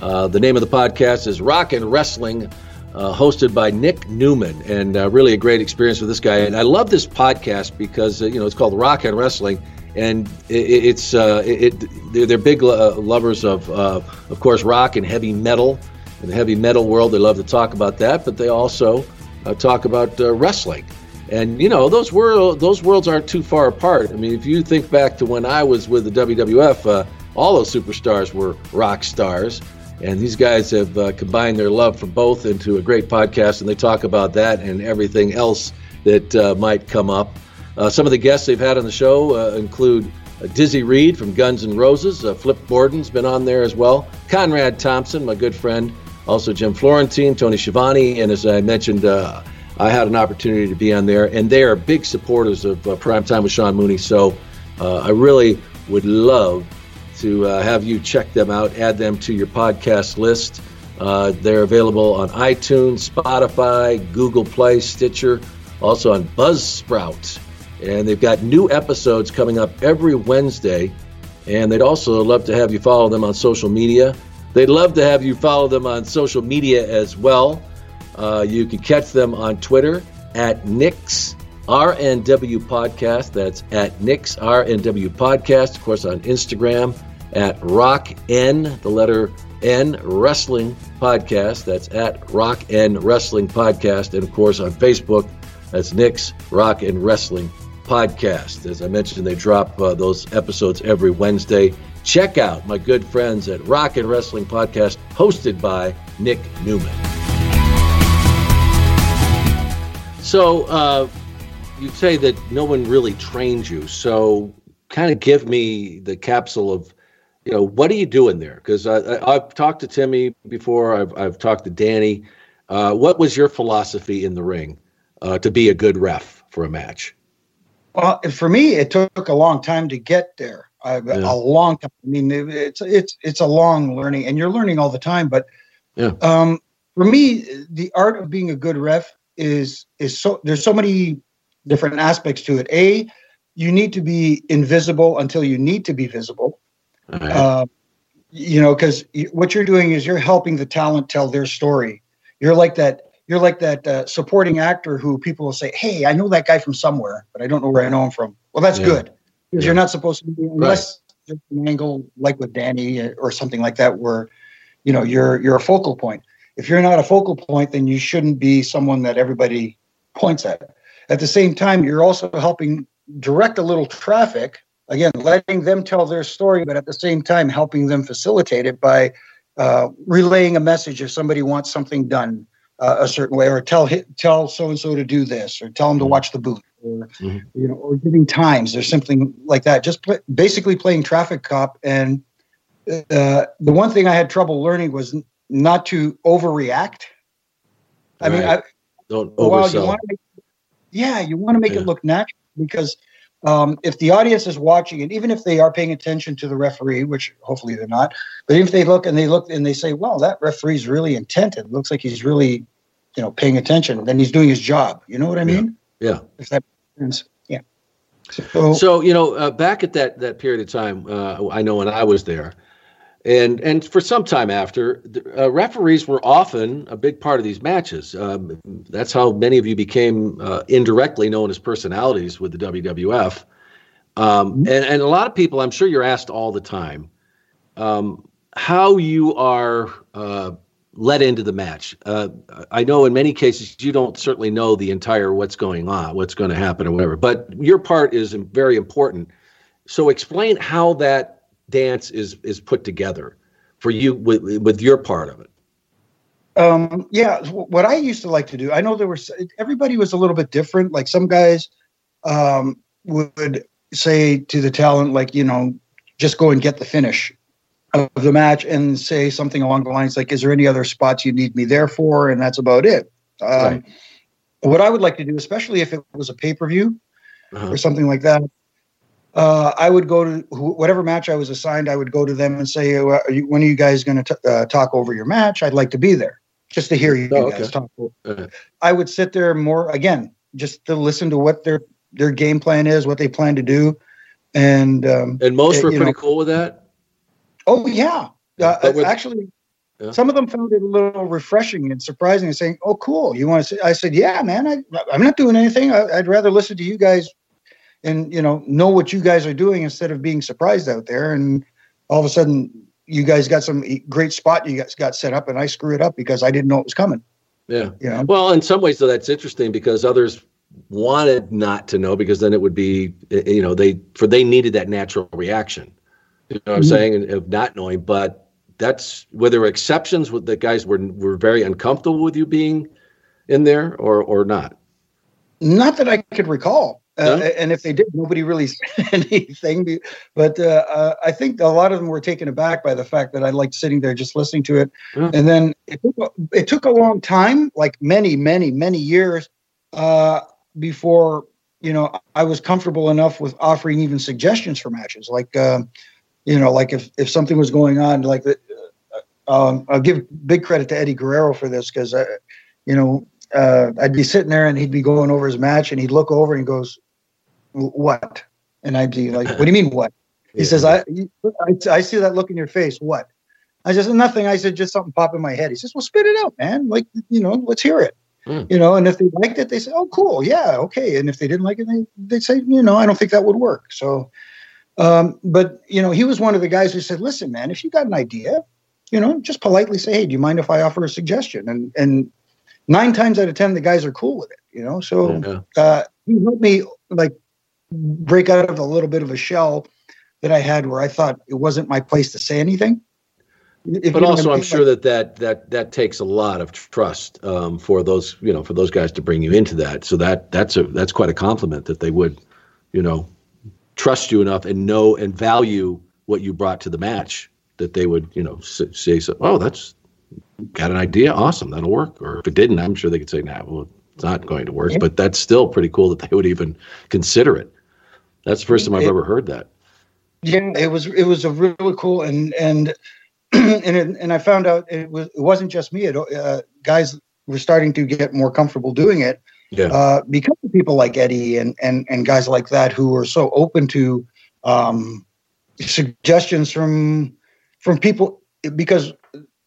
Uh, the name of the podcast is Rock and Wrestling uh, hosted by Nick Newman, and uh, really a great experience with this guy. And I love this podcast because uh, you know it's called Rock and Wrestling, and it, it's uh, it, it they're, big lovers of of course rock and heavy metal. In the heavy metal world, they love to talk about that, but they also talk about wrestling. And you know those world those worlds aren't too far apart. I mean, if you think back to when I was with the WWF, all those superstars were rock stars. And these guys have uh, combined their love for both into a great podcast, and they talk about that and everything else that uh, might come up. Uh, some of the guests they've had on the show uh, include uh, Dizzy Reed from Guns N' Roses, uh, Flip Gordon's been on there as well, Conrad Thompson, my good friend, also Jim Florentine, Tony Schiavone, and as I mentioned, I had an opportunity to be on there, and they are big supporters of Prime Time with Sean Mooney. So I really would love to uh, have you check them out, add them to your podcast list. Uh, they're available on iTunes, Spotify, Google Play, Stitcher, also on Buzzsprout. And they've got new episodes coming up every Wednesday. And they'd also love to have you follow them on social media. They'd love to have you follow them on social media as well. Uh, you can catch them on Twitter at Nick's RNW Podcast. That's at Nick's RNW Podcast. Of course, on Instagram at Rock N, the letter N Wrestling Podcast. That's at Rock N Wrestling Podcast. And of course, on Facebook, that's Nick's Rock and Wrestling Podcast. As I mentioned, they drop uh, those episodes every Wednesday. Check out my good friends at Rock and Wrestling Podcast, hosted by Nick Newman. So, uh, you say that no one really trained you. So, kind of give me the capsule of, you know, what are you doing there? Because I've talked to Timmy before. I've I've talked to Danny. Uh, what was your philosophy in the ring uh, to be a good ref for a match?
Well, for me, it took a long time to get there. yeah. A long time. I mean, it's it's it's a long learning, and you're learning all the time. But
yeah.
um, for me, the art of being a good ref is is so there's so many different aspects to it. A, you need to be invisible until you need to be visible.
Right.
Uh, you know, because what you're doing is you're helping the talent tell their story. You're like that. You're like that uh, supporting actor who people will say, "Hey, I know that guy from somewhere, but I don't know where I know him from." Well, that's
Yeah.
good because
Yeah.
you're not supposed to be unless there's an angle like with Danny uh, or something like that, where you know you're you're a focal point. If you're not a focal point, then you shouldn't be someone that everybody points at. At the same time, you're also helping direct a little traffic. Again, letting them tell their story, but at the same time, helping them facilitate it by uh, relaying a message if somebody wants something done uh, a certain way, or tell tell so and so to do this, or tell them to watch the booth, or
Mhm.
you know, or giving times or something like that. Just basically playing traffic cop. And uh, the one thing I had trouble learning was n- not to overreact. I mean. I,
Don't
well, you make, yeah, you want to make
Yeah.
it look natural because um, if the audience is watching, and even if they are paying attention to the referee, which hopefully they're not, but if they look and they look and they say, "Well, that referee's really intent. It looks like he's really, you know, paying attention. Then he's doing his job. You know what I mean?
yeah.
If that makes sense. Yeah. So,
So you know, uh, back at that that period of time, uh, I know when I was there, and and for some time after, the, uh, referees were often a big part of these matches. Um, that's how many of you became uh, indirectly known as personalities with the WWF. Um, and and a lot of people, I'm sure you're asked all the time, um, how you are uh, let into the match. Uh, I know in many cases you don't certainly know the entire what's going on, what's going to happen, or whatever. But your part is very important. So explain how that dance is is put together for you with with your part of it.
Um, yeah, what I used to like to do, I know there were everybody was a little bit different. Like some guys um, would say to the talent, like you know, just go and get the finish of the match, and say something along the lines like, "Is there any other spots you need me there for?" And that's about it. Um,
Right.
What I would like to do, especially if it was a pay per view
Uh-huh.
or something like that. Uh, I would go to wh- whatever match I was assigned. I would go to them and say, are you, "When are you guys going to uh, talk over your match? I'd like to be there, just to hear you
Oh,
guys
okay.
talk."
Uh,
I would sit there more again, just to listen to what their their game plan is, what they plan to do, and um,
and most
uh,
were pretty
know-
cool with that.
Oh yeah, uh,
with-
actually,
Yeah.
some of them found it a little refreshing and surprising, and saying, "Oh, cool, you want to?" I said, "Yeah, man, I, I'm not doing anything. I, I'd rather listen to you guys, and you know, know what you guys are doing instead of being surprised out there." And all of a sudden, you guys got some great spot you guys got set up, and I screw it up because I didn't know it was coming.
Yeah.
You know?
Well, in some ways, though, that's interesting because others wanted not to know because then it would be, eh, you know, they for they needed that natural reaction. You know what I'm
Mhm.
saying? Of not knowing, but that's were there exceptions with the guys were were very uncomfortable with you being in there or or not.
Not that I could recall. Uh,
No?
And if they did, nobody really said anything. But uh, uh, I think a lot of them were taken aback by the fact that I liked sitting there just listening to it.
Yeah.
And then it took, a- it took a long time, like many, many, many years, uh, before you know I was comfortable enough with offering even suggestions for matches. Like uh, you know, like if if something was going on, like the, uh, um, I'll give big credit to Eddie Guerrero for this because uh, you know uh, I'd be sitting there and he'd be going over his match and he'd look over and he goes, "What?" And I'd be like, "What do you mean what?" He yeah. says, I, I, I see that look in your face. What? I said, nothing. I said just something pop in my head. He says, "Well, spit it out, man. Like you know, let's hear it." Mm. You know, and if they liked it, they say, "Oh, cool, yeah, okay." And if they didn't like it, they they say, "You know, I don't think that would work." So, um, but you know, he was one of the guys who said, "Listen, man, if you got an idea, you know, just politely say, "Hey, do you mind if I offer a suggestion?" And and nine times out of ten, the guys are cool with it. You know, so yeah. uh, he helped me like break out of a little bit of a shell that I had where I thought it wasn't my place to say anything.
If but also, I'm sure that, that that that takes a lot of trust um, for those you know for those guys to bring you into that. So that that's a that's quite a compliment that they would, you know, trust you enough and know and value what you brought to the match that they would you know say so. Oh, that's got an idea, awesome, that'll work. Or if it didn't, I'm sure they could say, Nah, well, it's not going to work. But that's still pretty cool that they would even consider it. That's the first time I've it, ever heard that.
Yeah, it was it was a really cool and and and it, and I found out it was it wasn't just me. It, uh, guys were starting to get more comfortable doing it yeah. uh, because of people like Eddie and and and guys like that who are so open to um, suggestions from from people because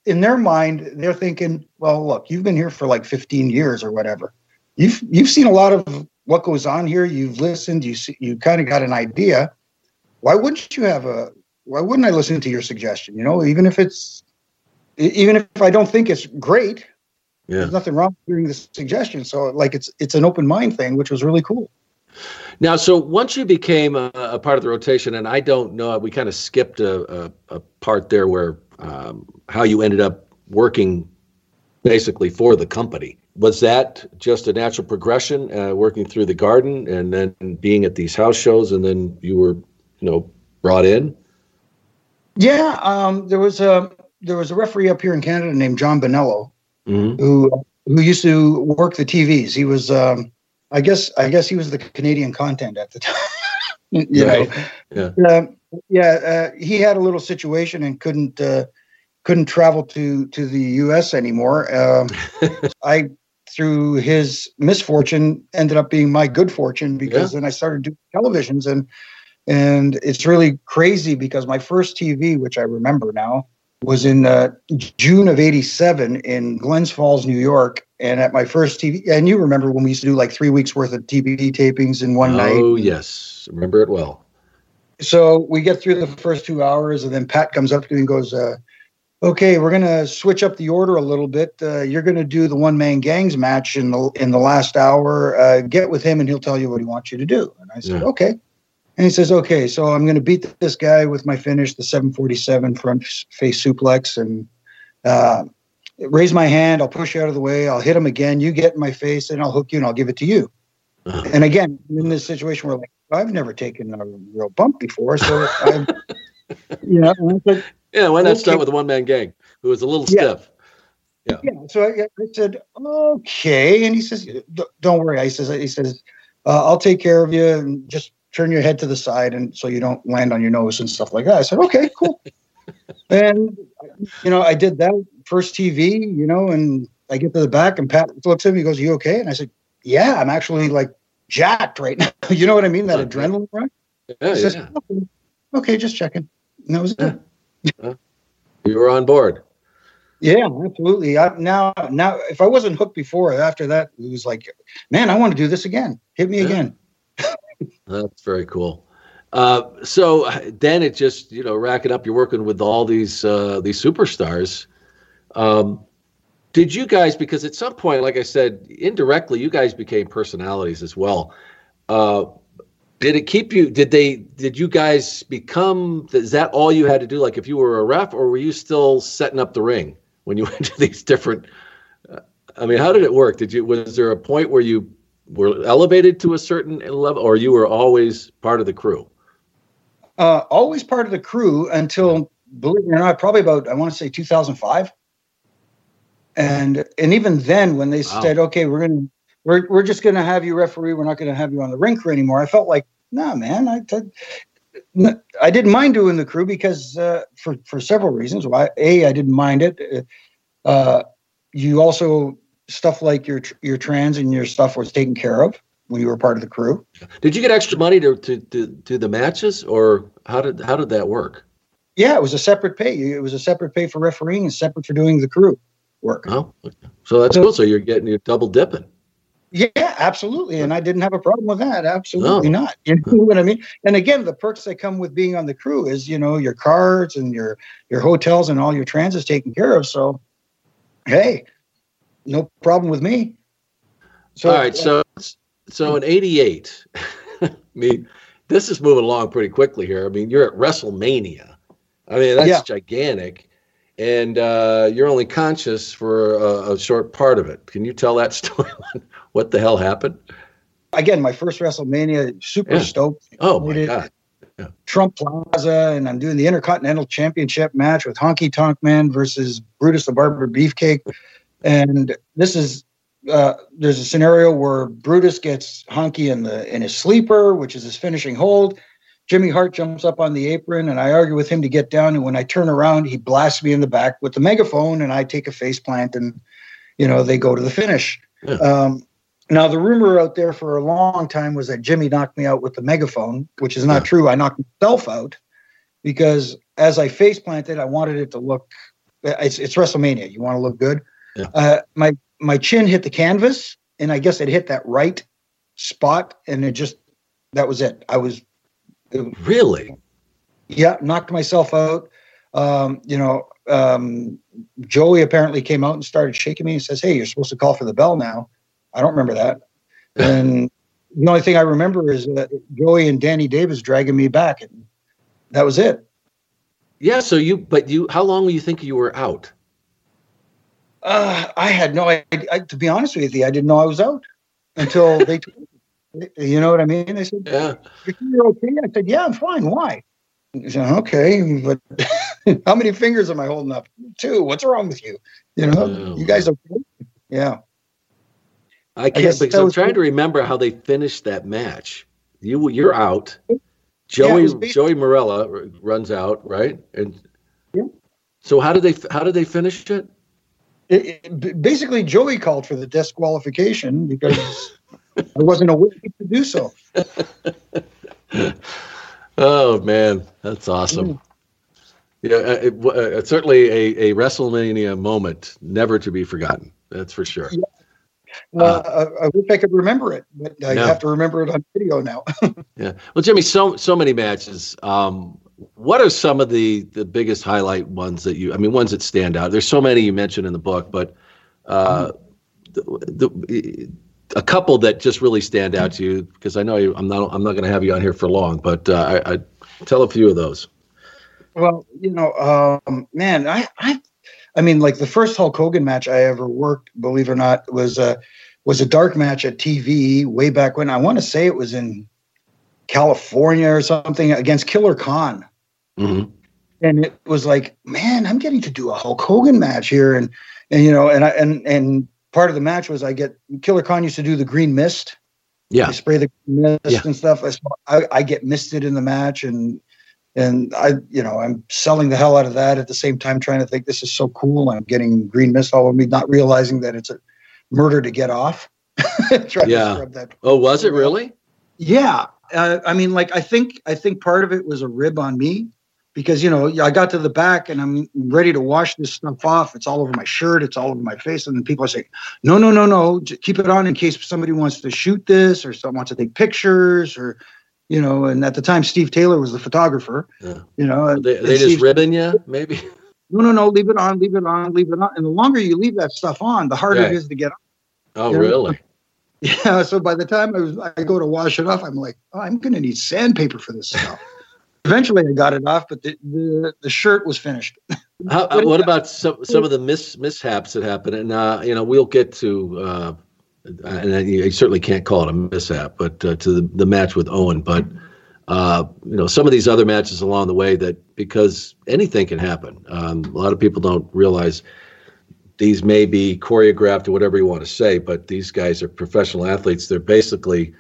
in their mind they're thinking, well, look, you've been here for like 15 years or whatever. You've you've seen a lot of what goes on here. You've listened. You see, you kind of got an idea. Why wouldn't you have a why wouldn't I listen to your suggestion? You know, even if it's even if I don't think it's great, yeah. there's nothing wrong with hearing the suggestion. So like it's it's an open mind thing, which was really cool.
Now, so once you became a, a part of the rotation, and I don't know, we kind of skipped a, a, a part there where um, how you ended up working basically for the company. Was that just a natural progression, uh, working through the garden and then being at these house shows, and then you were, you know, brought in?
Yeah, um, there was a there was a referee up here in Canada named John Bonello mm-hmm. who who used to work the TVs. He was, um, I guess, I guess he was the Canadian content at the time. you right. know, yeah, uh, yeah. Uh, he had a little situation and couldn't uh, couldn't travel to to the U.S. anymore. Um, I, through his misfortune, ended up being my good fortune because yeah. then I started doing televisions and and it's really crazy because my first TV, which I remember now, was in uh, June of 87 in Glens Falls, New York. And at my first TV, and you remember when we used to do like three weeks worth of TV tapings in one
oh,
night?
Oh, yes. Remember it well.
So we get through the first two hours, and then Pat comes up to me and goes, uh, Okay, we're going to switch up the order a little bit. Uh, you're going to do the one man gangs match in the in the last hour. Uh, get with him, and he'll tell you what he wants you to do. And I said, yeah. Okay. And he says, okay, so I'm going to beat this guy with my finish, the 747 front face suplex, and uh, raise my hand. I'll push you out of the way. I'll hit him again. You get in my face, and I'll hook you, and I'll give it to you. Uh-huh. And again, in this situation where like I've never taken a real bump before, so I,
you know, said, yeah, why not start with a one man gang who was a little yeah. stiff?
Yeah. yeah. So I, I, said, okay, and he says, don't worry. I says, he says, uh, I'll take care of you, and just turn your head to the side and so you don't land on your nose and stuff like that. I said, okay, cool. and you know, I did that first TV, you know, and I get to the back and Pat looks at me, he goes, You okay? And I said, Yeah, I'm actually like jacked right now. you know what I mean? That adrenaline rush. Yeah, says, yeah. Okay, okay, just checking. And that was it.
you were on board.
Yeah, absolutely. I, now, now, if I wasn't hooked before, after that, it was like, man, I want to do this again. Hit me yeah. again.
That's very cool. Uh, so then it just you know rack it up. You're working with all these uh, these superstars. Um, did you guys? Because at some point, like I said, indirectly, you guys became personalities as well. Uh, did it keep you? Did they? Did you guys become? Is that all you had to do? Like if you were a ref, or were you still setting up the ring when you went to these different? Uh, I mean, how did it work? Did you? Was there a point where you were elevated to a certain level, or you were always part of the crew?
Uh, always part of the crew until, believe it or not, probably about I want to say 2005. And and even then, when they wow. said, "Okay, we're to we're we're just going to have you referee. We're not going to have you on the rink anymore. I felt like, nah, man. I I, I didn't mind doing the crew because uh, for for several reasons. Why? A, I didn't mind it. Uh, you also stuff like your your trans and your stuff was taken care of when you were part of the crew.
Did you get extra money to to to, to the matches, or how did how did that work?
Yeah, it was a separate pay. It was a separate pay for refereeing and separate for doing the crew work.
Oh, so that's cool. So you're getting you're double dipping.
Yeah, absolutely. And I didn't have a problem with that. Absolutely no. not. You know what I mean? And again, the perks that come with being on the crew is, you know, your cards and your your hotels and all your transits taken care of. So hey, no problem with me.
So, all right, so so in '88, I mean, this is moving along pretty quickly here. I mean, you're at WrestleMania. I mean, that's yeah. gigantic, and uh, you're only conscious for a, a, short part of it. Can you tell that story? what the hell happened?
Again, my first WrestleMania, super yeah. stoked.
Oh my god!
Yeah. Trump Plaza, and I'm doing the Intercontinental Championship match with Honky Tonk Man versus Brutus the Barber Beefcake. And this is uh, there's a scenario where Brutus gets Honky in the in his sleeper, which is his finishing hold. Jimmy Hart jumps up on the apron, and I argue with him to get down. And when I turn around, he blasts me in the back with the megaphone, and I take a face plant, and you know they go to the finish. Yeah. Um, now the rumor out there for a long time was that Jimmy knocked me out with the megaphone, which is not yeah. true. I knocked myself out because as I face planted, I wanted it to look. It's, it's WrestleMania. You want to look good. Yeah. Uh, my my chin hit the canvas, and I guess it hit that right spot, and it just that was it. I was
really,
yeah, knocked myself out. Um, you know, um, Joey apparently came out and started shaking me and says, "Hey, you're supposed to call for the bell now." I don't remember that, and the only thing I remember is that Joey and Danny Davis dragging me back, and that was it.
Yeah. So you, but you, how long do you think you were out?
Uh, I had no idea. To be honest with you, I didn't know I was out until they told me. You know what I mean? They said,
"Yeah,
you're okay." I said, "Yeah, I'm fine. Why?" They said, "Okay, but how many fingers am I holding up? Two. What's wrong with you? You know, oh. you guys okay?" Yeah.
I can't I because I'm trying to remember how they finished that match. You you're out. Joey yeah, Joey Marella runs out, right? And
yeah.
So how did they how did they finish it?
it, it, basically Joey called for the disqualification because I wasn't aware to do so.
oh man, that's awesome. Yeah, uh, it, uh, certainly a, a WrestleMania moment, never to be forgotten. That's for sure. Yeah.
Uh, uh, I wish I could remember it, but I no. have to remember it on video now.
yeah. Well, Jimmy, so so many matches. Um, what are some of the the biggest highlight ones that you? I mean, ones that stand out. There's so many you mentioned in the book, but uh, the, the, a couple that just really stand out to you because I know you, I'm not I'm not going to have you on here for long, but uh, I, I, tell a few of those.
Well, you know, um, man, I, I I mean, like the first Hulk Hogan match I ever worked, believe it or not, was a was a dark match at TV way back when. I want to say it was in California or something against Killer Khan.
Mm-hmm.
And it was like, man, I'm getting to do a Hulk Hogan match here, and and you know, and I and and part of the match was I get Killer Khan used to do the green mist.
Yeah,
spray the mist yeah. and stuff. I, I get misted in the match, and and I, you know, I'm selling the hell out of that at the same time, trying to think this is so cool. I'm getting green mist all over me, not realizing that it's a murder to get off.
yeah. oh, was it really?
Yeah, uh, I mean, like I think I think part of it was a rib on me because you know I got to the back and I'm ready to wash this stuff off. It's all over my shirt. It's all over my face. And then people are saying, "No, no, no, no, Just keep it on in case somebody wants to shoot this or someone wants to take pictures or." You know, and at the time, Steve Taylor was the photographer.
Yeah.
You know,
they, they just ribbing you, maybe.
No, no, no. Leave it on. Leave it on. Leave it on. And the longer you leave that stuff on, the harder right. it is to get off.
Oh, you know? really?
Yeah. So by the time I was, I go to wash it off, I'm like, oh, I'm going to need sandpaper for this stuff. Eventually, I got it off, but the the, the shirt was finished.
How, uh, what about some some of the mis, mishaps that happened? And uh, you know, we'll get to. Uh, and you certainly can't call it a mishap, but uh, to the, the match with Owen. But uh, you know, some of these other matches along the way that because anything can happen. Um, a lot of people don't realize these may be choreographed or whatever you want to say, but these guys are professional athletes. They're basically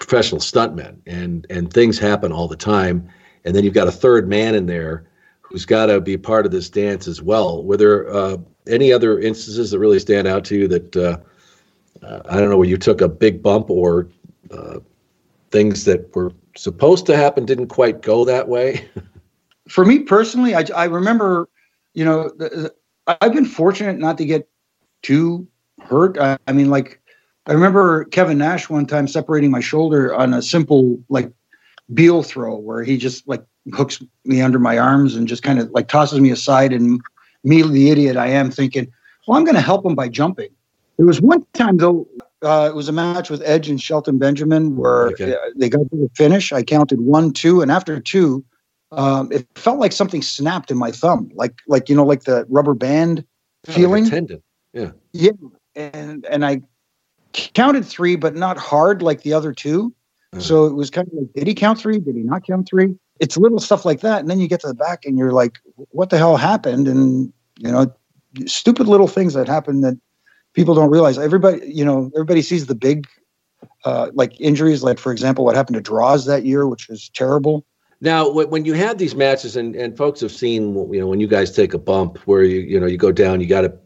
professional stuntmen, and and things happen all the time. And then you've got a third man in there who's got to be part of this dance as well. Were there uh, any other instances that really stand out to you that uh, uh, I don't know where you took a big bump or uh, things that were supposed to happen didn't quite go that way?
For me personally, I, I remember, you know, the, the, I've been fortunate not to get too hurt. I, I mean, like I remember Kevin Nash one time separating my shoulder on a simple like Biel throw where he just like hooks me under my arms and just kind of like tosses me aside and me the idiot I am thinking, well, I'm going to help him by jumping. There was one time though, uh, it was a match with Edge and Shelton Benjamin where okay. they got to the finish. I counted one, two, and after two, um, it felt like something snapped in my thumb, like like you know, like the rubber band
oh,
feeling.
Like tendon. Yeah.
Yeah, and and I counted three, but not hard like the other two. Uh-huh. So it was kind of like, did he count three? Did he not count three? It's little stuff like that, and then you get to the back and you're like, what the hell happened? And you know, stupid little things that happen that people don't realize. Everybody, you know, everybody sees the big, uh, like injuries. Like for example, what happened to Draws that year, which was terrible.
Now, when you had these matches, and, and folks have seen, you know, when you guys take a bump where you you know you go down, you got to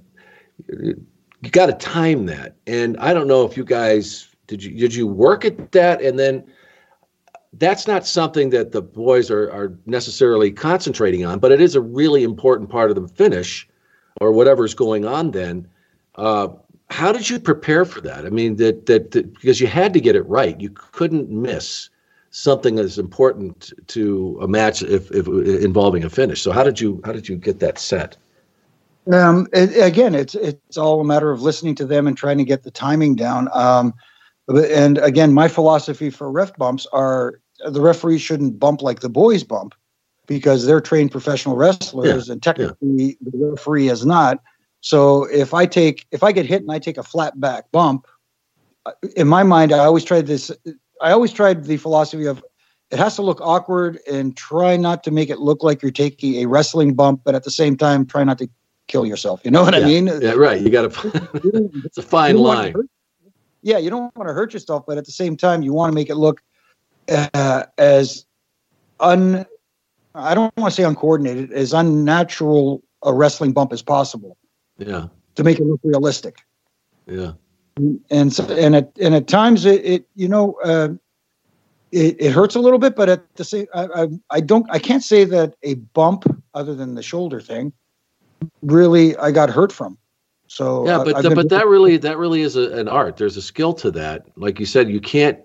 you got to time that. And I don't know if you guys did you did you work at that, and then that's not something that the boys are are necessarily concentrating on, but it is a really important part of the finish or whatever's going on then. Uh, how did you prepare for that? I mean, that, that, that because you had to get it right, you couldn't miss something as important to a match if, if involving a finish. So how did you how did you get that set?
Um, it, again, it's it's all a matter of listening to them and trying to get the timing down. Um, and again, my philosophy for ref bumps are the referee shouldn't bump like the boys bump because they're trained professional wrestlers, yeah, and technically yeah. the referee is not. So if I take if I get hit and I take a flat back bump, uh, in my mind, I always tried this. I always tried the philosophy of it has to look awkward and try not to make it look like you're taking a wrestling bump, but at the same time, try not to kill yourself. You know what
yeah.
I mean?
Yeah, right. You got to. it's a fine line.
Yeah, you don't want to hurt yourself, but at the same time, you want to make it look uh, as un. I don't want to say uncoordinated, as unnatural a wrestling bump as possible.
Yeah.
To make it look realistic.
Yeah.
And so, and at and at times it, it you know uh, it, it hurts a little bit, but at the same I, I I don't I can't say that a bump other than the shoulder thing really I got hurt from. So
yeah, but the, but that really that really is a, an art. There's a skill to that. Like you said, you can't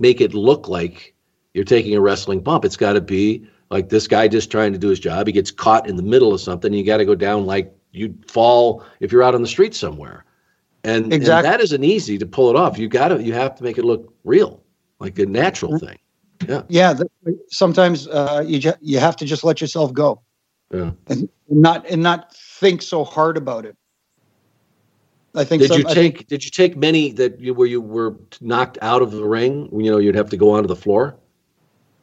make it look like you're taking a wrestling bump. It's got to be like this guy just trying to do his job. He gets caught in the middle of something. You got to go down like you'd fall if you're out on the street somewhere. And, exactly. and that isn't easy to pull it off. You got to you have to make it look real, like a natural mm-hmm. thing. Yeah.
Yeah. sometimes uh, you ju- you have to just let yourself go.
Yeah.
And not and not think so hard about it. I think.
Did some, you take think, Did you take many that you where you were knocked out of the ring? You know, you'd have to go onto the floor.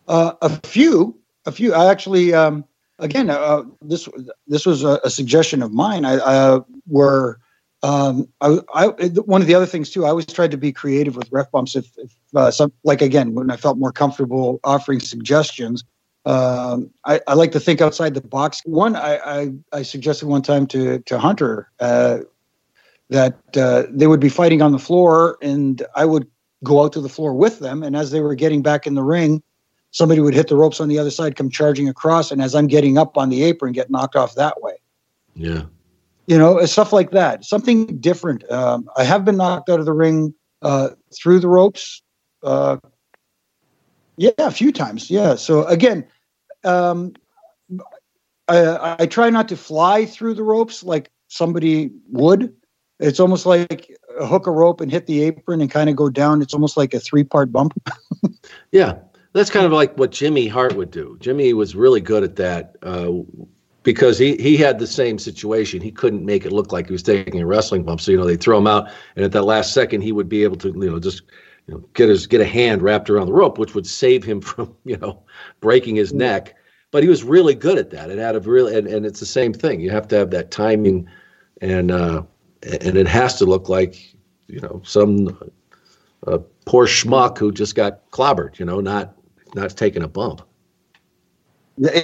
Uh, a few, a few. I actually, um, again, uh, this this was a, a suggestion of mine. I uh, were. Um, I, I, one of the other things too. I always tried to be creative with ref bumps. If, if uh, some, like again, when I felt more comfortable offering suggestions, um, I, I, like to think outside the box. One, I, I, I suggested one time to to Hunter uh, that uh, they would be fighting on the floor, and I would go out to the floor with them. And as they were getting back in the ring, somebody would hit the ropes on the other side, come charging across, and as I'm getting up on the apron, get knocked off that way.
Yeah,
you know, stuff like that. Something different. Um, I have been knocked out of the ring uh, through the ropes. Uh, yeah, a few times. Yeah. So again, um, I, I try not to fly through the ropes like somebody would. It's almost like hook a rope and hit the apron and kind of go down. It's almost like a three part bump.
yeah, that's kind of like what Jimmy Hart would do. Jimmy was really good at that uh, because he he had the same situation. He couldn't make it look like he was taking a wrestling bump. So you know they throw him out, and at that last second he would be able to you know just you know get his get a hand wrapped around the rope, which would save him from you know breaking his neck but he was really good at that. It had a really, and, and it's the same thing. You have to have that timing and uh, and it has to look like you know some uh, poor schmuck who just got clobbered. You know, not not taking a bump.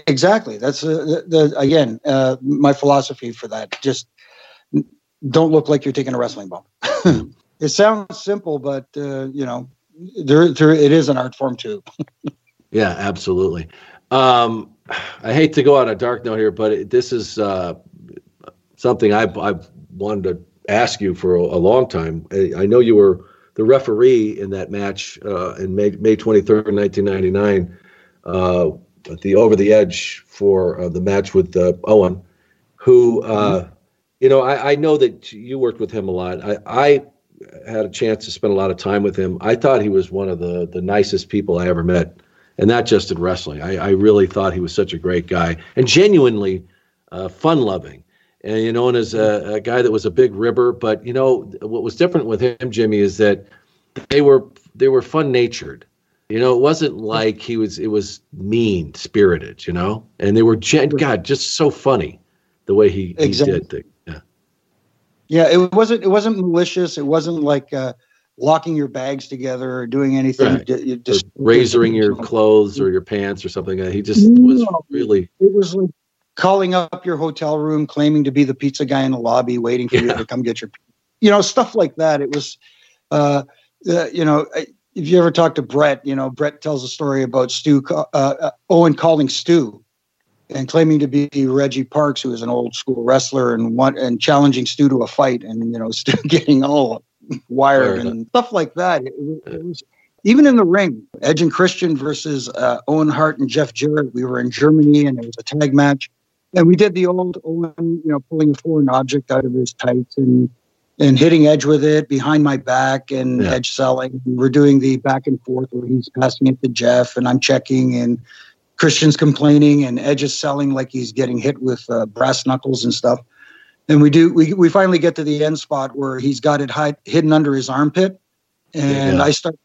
Exactly. That's uh, the, the again uh, my philosophy for that. Just don't look like you're taking a wrestling bump. it sounds simple, but uh, you know, there, there it is an art form too.
yeah, absolutely. Um, I hate to go on a dark note here, but it, this is uh, something I've, I've wanted to ask you for a, a, long time. I, I, know you were the referee in that match uh, in May, May 23rd, 1999, uh, the Over the Edge for uh, the match with uh, Owen, who, mm-hmm. you know, I, I, know that you worked with him a lot. I, I had a chance to spend a lot of time with him. I thought he was one of the, the nicest people I ever met and not just in wrestling. I, I really thought he was such a great guy and genuinely uh, fun loving. And you know, and as a, a, guy that was a big ribber, but you know, what was different with him, Jimmy, is that they were they were fun natured. You know, it wasn't like he was it was mean spirited. You know, and they were gen- God just so funny the way he, exactly. he did things. Yeah,
yeah. It wasn't it wasn't malicious. It wasn't like. Uh, locking your bags together or doing anything. Right.
Just or razoring your clothes or your pants or something. He just no, was really.
It was like calling up your hotel room, claiming to be the pizza guy in the lobby, waiting for yeah. you to come get your, you know, stuff like that. It was, uh, uh, you know, if you ever talk to Bret, you know, Bret tells a story about Stu, uh, uh, Owen calling Stu and claiming to be Reggie Parks, who is an old school wrestler, and one and challenging Stu to a fight, and you know, Stu getting all wired and stuff like that. It, it, was even in the ring, Edge and Christian versus uh, Owen Hart and Jeff Jarrett. We were in Germany and it was a tag match, and we did the old Owen, you know, pulling a foreign object out of his tights and and hitting Edge with it behind my back and yeah. Edge selling. We're doing the back and forth where he's passing it to Jeff and I'm checking and. Christian's complaining and Edge is selling like he's getting hit with uh, brass knuckles and stuff and we do we, we finally get to the end spot where he's got it hide, hidden under his armpit and yeah. i start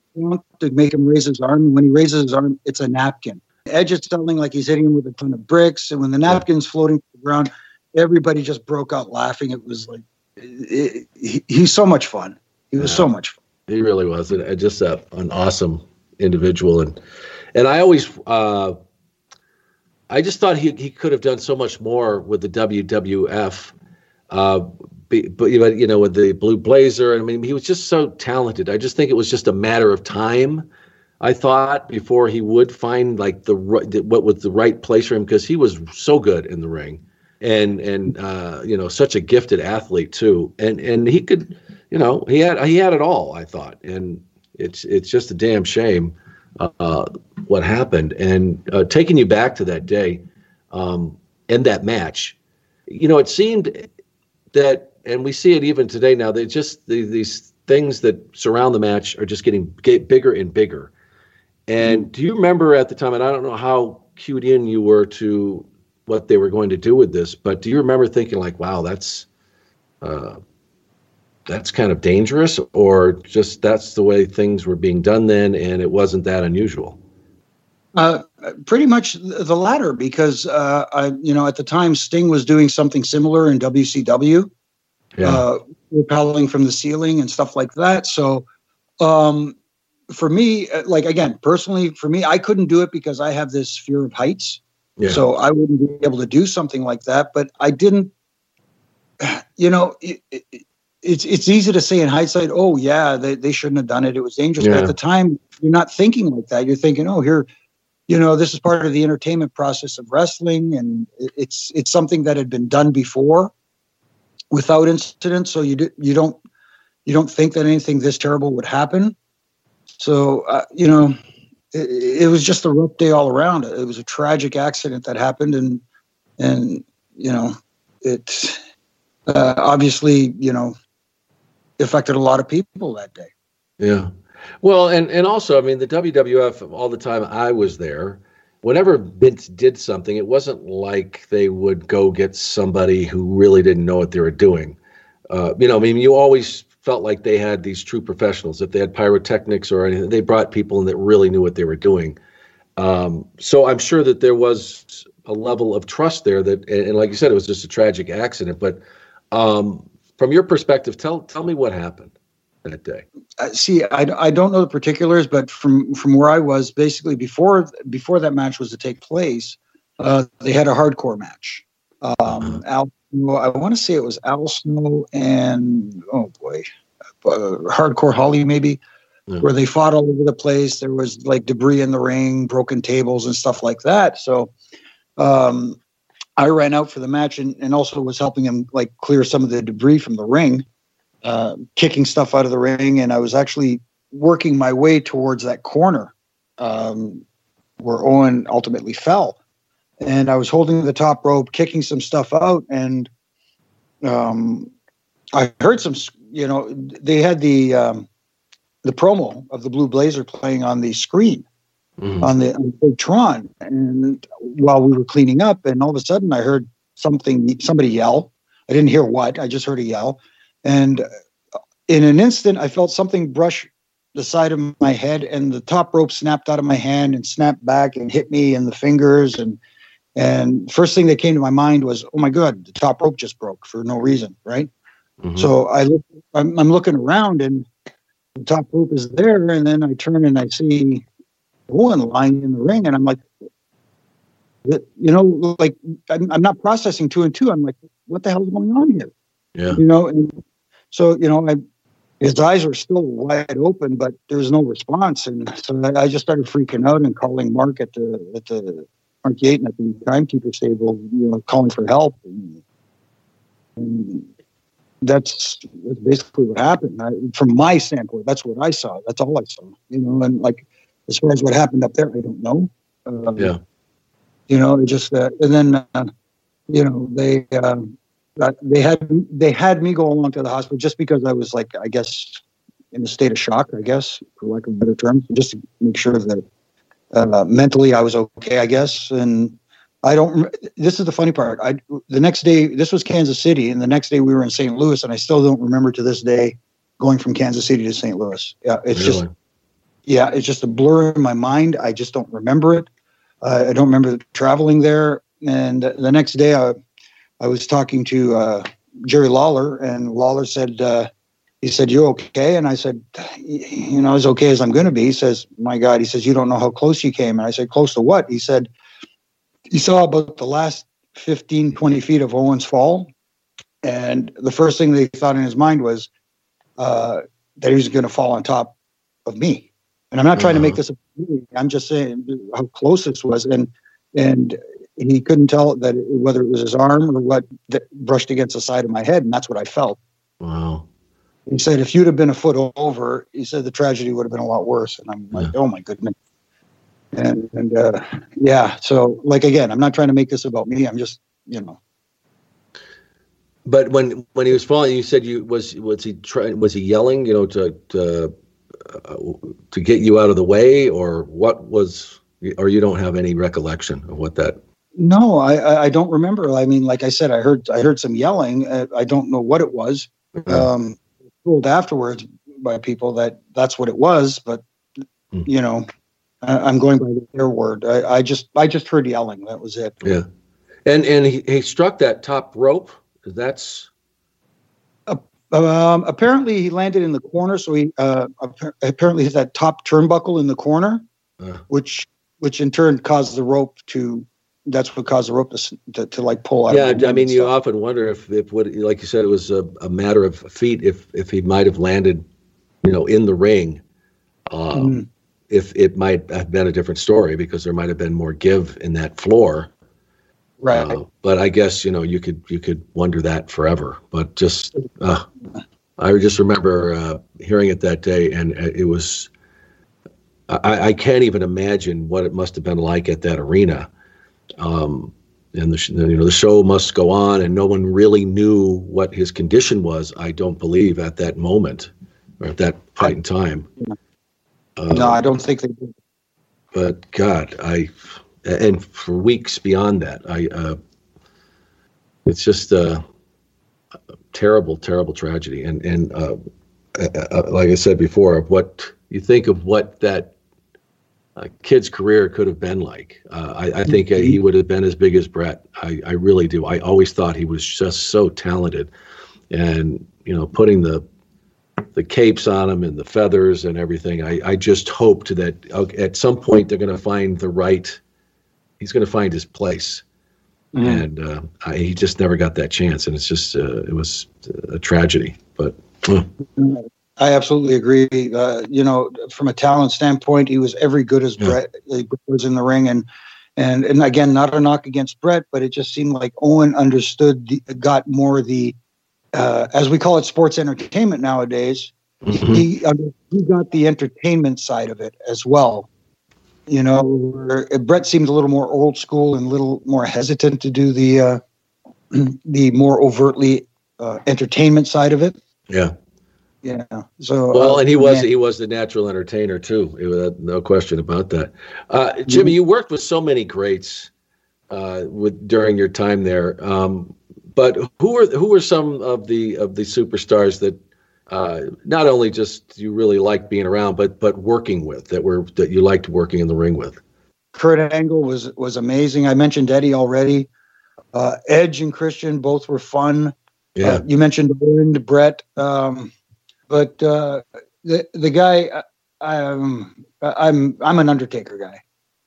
to make him raise his arm and when he raises his arm it's a napkin edge is telling like he's hitting him with a ton of bricks and when the napkin's floating to the ground everybody just broke out laughing it was like it, it, he's so much fun he was yeah. so much fun
he really was and just a, an awesome individual and and i always uh I just thought he, he could have done so much more with the WWF uh, but you know, with the blue blazer, I mean, he was just so talented. I just think it was just a matter of time. I thought before he would find like the what was the right place for him because he was so good in the ring, and and uh, you know such a gifted athlete too, and and he could, you know, he had he had it all. I thought, and it's it's just a damn shame uh, what happened, and uh, taking you back to that day, um, and that match, you know, it seemed that, and we see it even today now. They just the, these things that surround the match are just getting get bigger and bigger. And do you remember at the time? And I don't know how cued in you were to what they were going to do with this, but do you remember thinking like, "Wow, that's uh, that's kind of dangerous," or just that's the way things were being done then, and it wasn't that unusual?
Uh, pretty much the latter, because uh, I, you know, at the time Sting was doing something similar in WCW, yeah. uh, repelling from the ceiling and stuff like that. So, um, for me, uh, like again, personally, for me, I couldn't do it because I have this fear of heights. Yeah. So I wouldn't be able to do something like that. But I didn't. You know, it, it, it's it's easy to say in hindsight, oh yeah, they, they shouldn't have done it. It was dangerous. Yeah. But at the time, you're not thinking like that. You're thinking, oh, here you know this is part of the entertainment process of wrestling and it's it's something that had been done before without incident so you do, you don't you don't think that anything this terrible would happen so uh, you know it, it, was just a rough day all around it was a tragic accident that happened and and you know it uh, obviously you know affected a lot of people that day
yeah well, and and also, I mean, the WWF all the time I was there. Whenever Vince did something, it wasn't like they would go get somebody who really didn't know what they were doing. Uh, you know, I mean, you always felt like they had these true professionals. If they had pyrotechnics or anything, they brought people in that really knew what they were doing. Um, so I'm sure that there was a level of trust there that, and, and like you said, it was just a tragic accident. But Um, from your perspective, tell tell me what happened that day.
Uh, see, I, I don't know the particulars, but from from where I was, basically before before that match was to take place, uh, they had a hardcore match. Um, uh-huh. Al, I want to say it was Al Snow and oh boy, uh, Hardcore Holly maybe, yeah. where they fought all over the place. There was like debris in the ring, broken tables and stuff like that. So um, I ran out for the match and, and also was helping him like clear some of the debris from the ring, uh, kicking stuff out of the ring, and I was actually working my way towards that corner um, where Owen ultimately fell and I was holding the top rope, kicking some stuff out, and um, I heard some. You know, they had the um, the promo of the Blue Blazer playing on the screen mm-hmm. on the, on the Tron, and while we were cleaning up, and all of a sudden I heard something, somebody yell. I didn't hear what. I just heard a yell, and in an instant, I felt something brush the side of my head, and the top rope snapped out of my hand and snapped back and hit me in the fingers and and first thing that came to my mind was, oh my God, the top rope just broke for no reason, right? Mm-hmm. So I look, I'm, I'm, looking around and the top rope is there, and then I turn and I see Owen lying in the ring, and I'm like, you know, like I'm, I'm not processing two and two. I'm like, what the hell is going on here?
Yeah,
you know, and so you know, I, his eyes were still wide open, but there was no response, and so I, I just started freaking out and calling Mark at the at the Mark Yeaton at the timekeeper stable, you know, calling for help. And, and that's, that's basically what happened. I, from my standpoint, that's what I saw. That's all I saw. You know, and like as far as what happened up there, I don't know.
Uh, yeah.
You know, it just uh, and then uh, you know they uh, they had they had me go along to the hospital just because I was like I guess in a state of shock, I guess, for lack of a better term, just to make sure that uh, mentally I was okay, I guess. And I don't. This is the funny part. I the next day this was Kansas City, and the next day we were in St. Louis, and I still don't remember to this day going from Kansas City to St. Louis. Yeah, it's really? just yeah, it's just a blur in my mind. I just don't remember it. Uh, I don't remember traveling there. And the next day, I I was talking to uh, Jerry Lawler, and Lawler said uh, he said, You okay? And I said, You know, as okay as I'm going to be. He says, My God, he says, You don't know how close you came. And I said, Close to what? He said, He saw about the last 15, 20 feet of Owen's fall. And the first thing they thought in his mind was uh, that he was going to fall on top of me. And I'm not trying uh-huh. to make uh-huh. this a I'm just saying how close this was. And, and, he couldn't tell that whether it was his arm or what that brushed against the side of my head, and that's what I felt.
Wow.
He said, if you'd have been a foot over, he said the tragedy would have been a lot worse. And I'm like, yeah. oh my goodness. And, and uh, yeah, so like again, I'm not trying to make this about me. I'm just, you know.
But when when he was falling, you said you was was he trying was he yelling, you know, to to uh, to get you out of the way, or what was, or you don't have any recollection of what that
no, I, I don't remember. I mean, like I said, I heard I heard some yelling. Uh, I don't know what it was. Um, told afterwards by people that that's what it was, but mm. you know, I, am going by their word. I, I, just I just heard yelling. That was it.
Yeah, and and he, he struck that top rope. That's
uh, um, apparently he landed in the corner. So he uh, apparently hit that top turnbuckle in the corner, uh. which which in turn caused the rope to that's what caused the rope to, to, to like pull out.
Yeah, I mean, you often wonder if, if what, like you said, it was a, a, matter of feet. If if he might have landed, you know, in the ring, um, mm. if it might have been a different story because there might have been more give in that floor.
Right. Uh,
but I guess you know you could you could wonder that forever. But just uh, I just remember uh, hearing it that day, and uh, it was. I, I can't even imagine what it must have been like at that arena um, and the you know the show must go on, and no one really knew what his condition was. I don't believe at that moment or at that point in time.
Uh, no, I don't think they did.
But God, I and for weeks beyond that, I uh, it's just a, a, terrible, terrible tragedy. And and uh, uh, uh like I said before, what you think of what that a kid's career could have been like. Uh, I, I, think uh, he mm-hmm. would have been as big as Bret. I, I, really do. I always thought he was just so talented. and you know putting the the capes on him and the feathers and everything. I, I just hoped that uh, at some point they're going to find the right. He's going to find his place, mm. and uh, I, he just never got that chance. And it's just uh, it was a tragedy. But uh.
I absolutely agree. Uh, you know, from a talent standpoint, he was every good as yeah. Bret was in the ring, and and and again, not a knock against Bret, but it just seemed like Owen understood, the, got more the uh, as we call it, sports entertainment nowadays. Mm-hmm. He he got the entertainment side of it as well. You know, Bret seemed a little more old school and a little more hesitant to do the uh, the more overtly uh, entertainment side of it.
Yeah.
Yeah. So
well, uh, and he was man. he was the natural entertainer too. Was, no question about that. Uh, Jimmy, mm-hmm. you worked with so many greats uh, with during your time there. Um, but who are who are some of the of the superstars that uh, not only just you really liked being around, but but working with that were that you liked working in the ring with?
Kurt Angle was was amazing. I mentioned Eddie already. Uh, Edge and Christian both were fun.
Yeah, uh,
you mentioned Wind, Bret, um, but uh, the the guy I'm I'm I'm an Undertaker guy.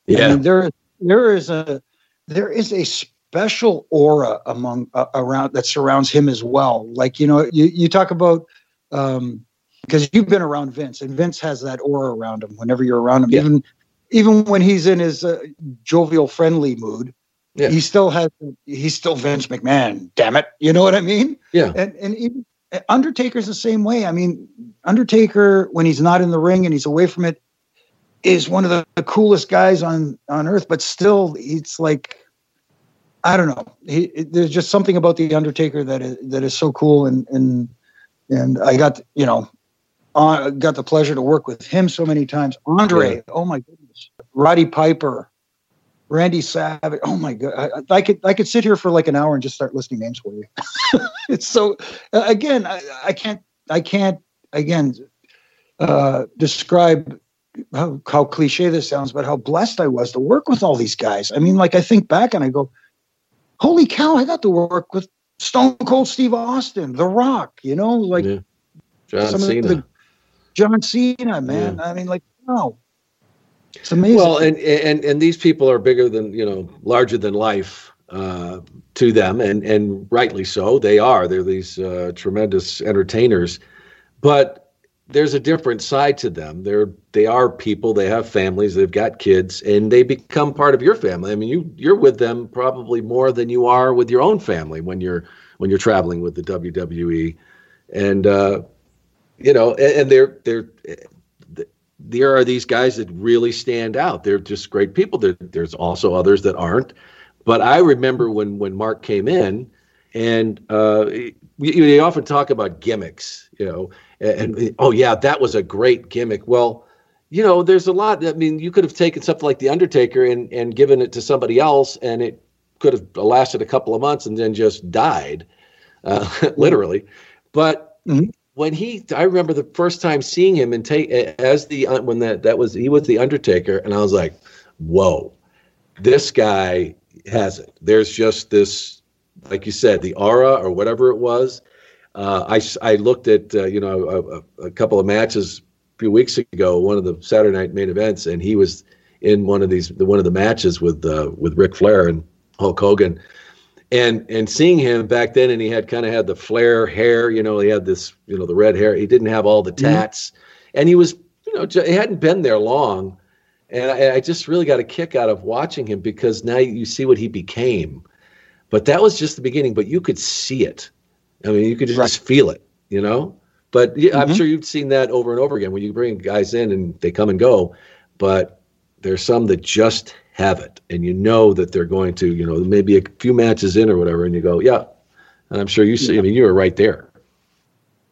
Yeah, mean,
there there is a there is a special aura among uh, around that surrounds him as well. Like you know, you you talk about um because you've been around Vince, and Vince has that aura around him. Whenever you're around him, yeah. even even when he's in his uh, jovial, friendly mood, yeah. he still has he's still Vince McMahon. Damn it, you know what I mean?
Yeah.
And and even Undertaker's the same way. I mean, Undertaker when he's not in the ring and he's away from it is one of the, the coolest guys on on earth, but still, it's like I don't know. He, it, there's just something about the Undertaker that is that is so cool, and and and I got you know, uh, got the pleasure to work with him so many times. Andre, yeah. oh my goodness, Roddy Piper, Randy Savage. Oh my god, I, I, could I could sit here for like an hour and just start listing names for you. it's so again, I, I can't I can't again uh, describe how, how cliche this sounds, but how blessed I was to work with all these guys. I mean, like I think back and I go, holy cow, I got to work with Stone Cold Steve Austin, The Rock, you know, like yeah.
John Cena. The,
John Cena, man. Yeah. I mean, like, wow. It's amazing.
Well, and, and and these people are bigger than you know, larger than life uh, to them, and and rightly so. They are. They're these uh, tremendous entertainers, but there's a different side to them. They're they are people. They have families. They've got kids, and they become part of your family. I mean, you you're with them probably more than you are with your own family when you're when you're traveling with the WWE, and uh, you know, and, and they're they're there are these guys that really stand out. They're just great people. There, there's also others that aren't. But I remember when when Mark came in, and uh, we, we often talk about gimmicks, you know and, and oh yeah, that was a great gimmick. Well, you know, there's a lot. I mean, you could have taken something like the Undertaker and and given it to somebody else, and it could have lasted a couple of months and then just died, uh, literally. But mm-hmm. When he, I remember the first time seeing him and take as the uh, when that that was he was the Undertaker, and I was like, whoa, this guy has it. There's just this, like you said, the aura or whatever it was uh, I, I looked at uh, you know a, a, couple of matches a few weeks ago, one of the Saturday night main events, and he was in one of these one of the matches with uh, with Ric Flair and Hulk Hogan, and and seeing him back then, and he had kind of had the Flair hair, you know, he had this you know the red hair, he didn't have all the mm-hmm. tats, mm-hmm. and he was you know he hadn't been there long, and I, I just really got a kick out of watching him because now you see what he became, but that was just the beginning, but you could see it I mean, you could just right. feel it, you know. But yeah, mm-hmm. I'm sure you've seen that over and over again when you bring guys in and they come and go. But there's some that just have it, and you know that they're going to, you know, maybe a few matches in or whatever, and you go, yeah. And I'm sure you see. I mean, you were right there.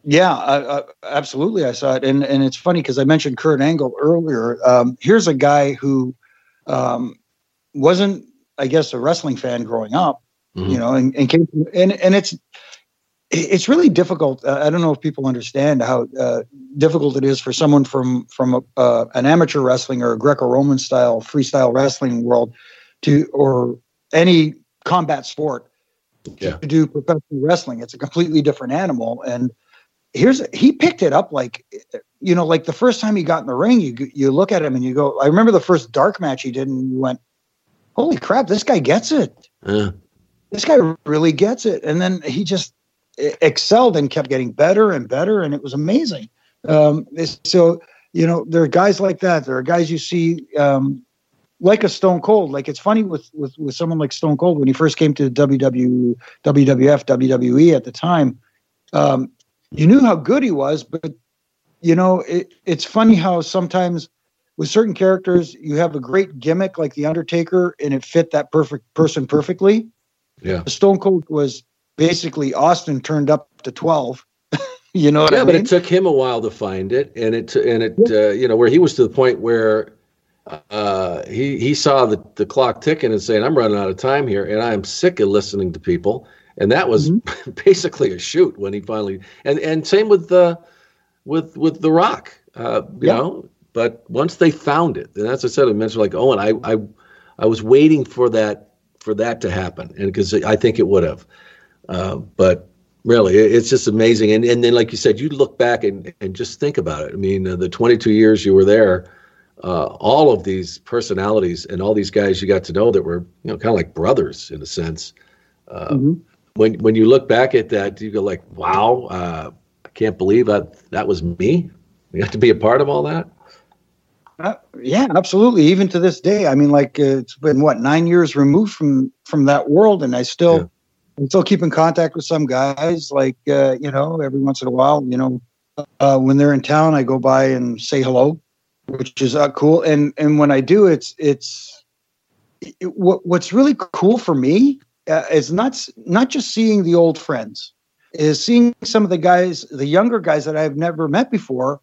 Yeah, I, I, absolutely. I saw it, and and it's funny because I mentioned Kurt Angle earlier. Um, here's a guy who um, wasn't, I guess, a wrestling fan growing up, mm-hmm. you know, and, and came and and it's it's really difficult. Uh, I don't know if people understand how uh, difficult it is for someone from from a, uh, an amateur wrestling or a Greco-Roman style freestyle wrestling world to or any combat sport
yeah.
to do professional wrestling. It's a completely different animal. And here's he picked it up like you know, like the first time he got in the ring, you you look at him and you go, I remember the first dark match he did, and you went, Holy crap, this guy gets it.
Uh,
This guy really gets it. And then he just excelled and kept getting better and better, and it was amazing. Um, so you know, there are guys like that. There are guys you see um, like a Stone Cold. Like it's funny with with with someone like Stone Cold when he first came to WW, WWF, WWE at the time. Um, you knew how good he was, but you know, it, it's funny how sometimes with certain characters you have a great gimmick like the Undertaker, and it fit that perfect person perfectly.
Yeah,
Stone Cold was basically Austin turned up to twelve. you know what
yeah,
I
but it took him a while to find it, and it and it uh, you know where he was to the point where uh, he he saw the, the clock ticking and saying, "I'm running out of time here, and I'm sick of listening to people." And that was
Mm-hmm.
basically a shoot when he finally and and same with the with with the Rock, uh, you
Yeah.
know. But once they found it, and as I said, I mentioned like Owen, I I I was waiting for that for that to happen, and because I think it would have, uh, but really it's just amazing. And and then like you said you look back and and just think about it. I mean uh, the 22 years you were there uh, all of these personalities and all these guys you got to know that were you know kind of like brothers in a sense. Uh,
Mhm.
when when you look back at that do you go like wow uh, i can't believe that that was me. You have to be a part of all that?
Uh, yeah, absolutely. Even to this day, I mean, like uh, it's been what nine years removed from from that world, and I still, I'm still keep in contact with some guys. Like uh, you know, every once in a while, you know, uh, when they're in town, I go by and say hello, which is uh, cool. And and when I do, it's it's it, what what's really cool for me uh, is not not just seeing the old friends, is seeing some of the guys, the younger guys that I've never met before,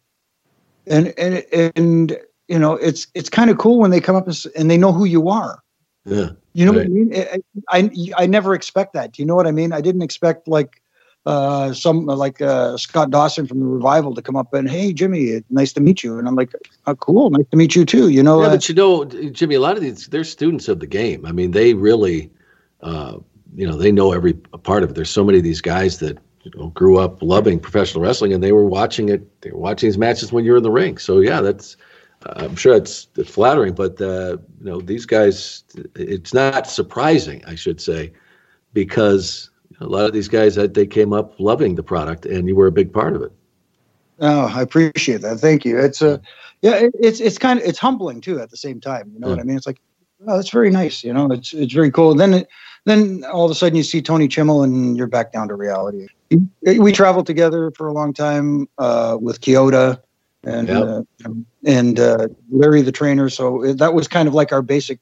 and and and you know it's it's kind of cool when they come up and, and they know who you are
yeah
you know
Right.
what i mean I, I i never expect that do you know what i mean i didn't expect like uh some like uh scott dawson from the revival to come up and hey jimmy nice to meet you and i'm like oh, cool nice to meet you too you know
yeah,
uh,
but you know, Jimmy, a lot of these they're students of the game. I mean, they really, uh, you know, they know every part of it. There's so many of these guys that you know grew up loving professional wrestling, and they were watching it. They were watching these matches when you're in the ring. So yeah, that's. Uh, I'm sure it's, it's flattering, but uh, you know these guys. It's not surprising, I should say, because a lot of these guys that they came up loving the product, and you were a big part of it.
Oh, I appreciate that. Thank you. It's a, yeah, it, it's it's kind of it's humbling too at the same time. You know what I mean? It's like, oh, that's very nice. You know, it's it's very cool. then it, then all of a sudden you see Tony Chimel and you're back down to reality. We traveled together for a long time uh, with Chioda and
Yep.
uh, and uh, Larry the trainer. So that was kind of like our basic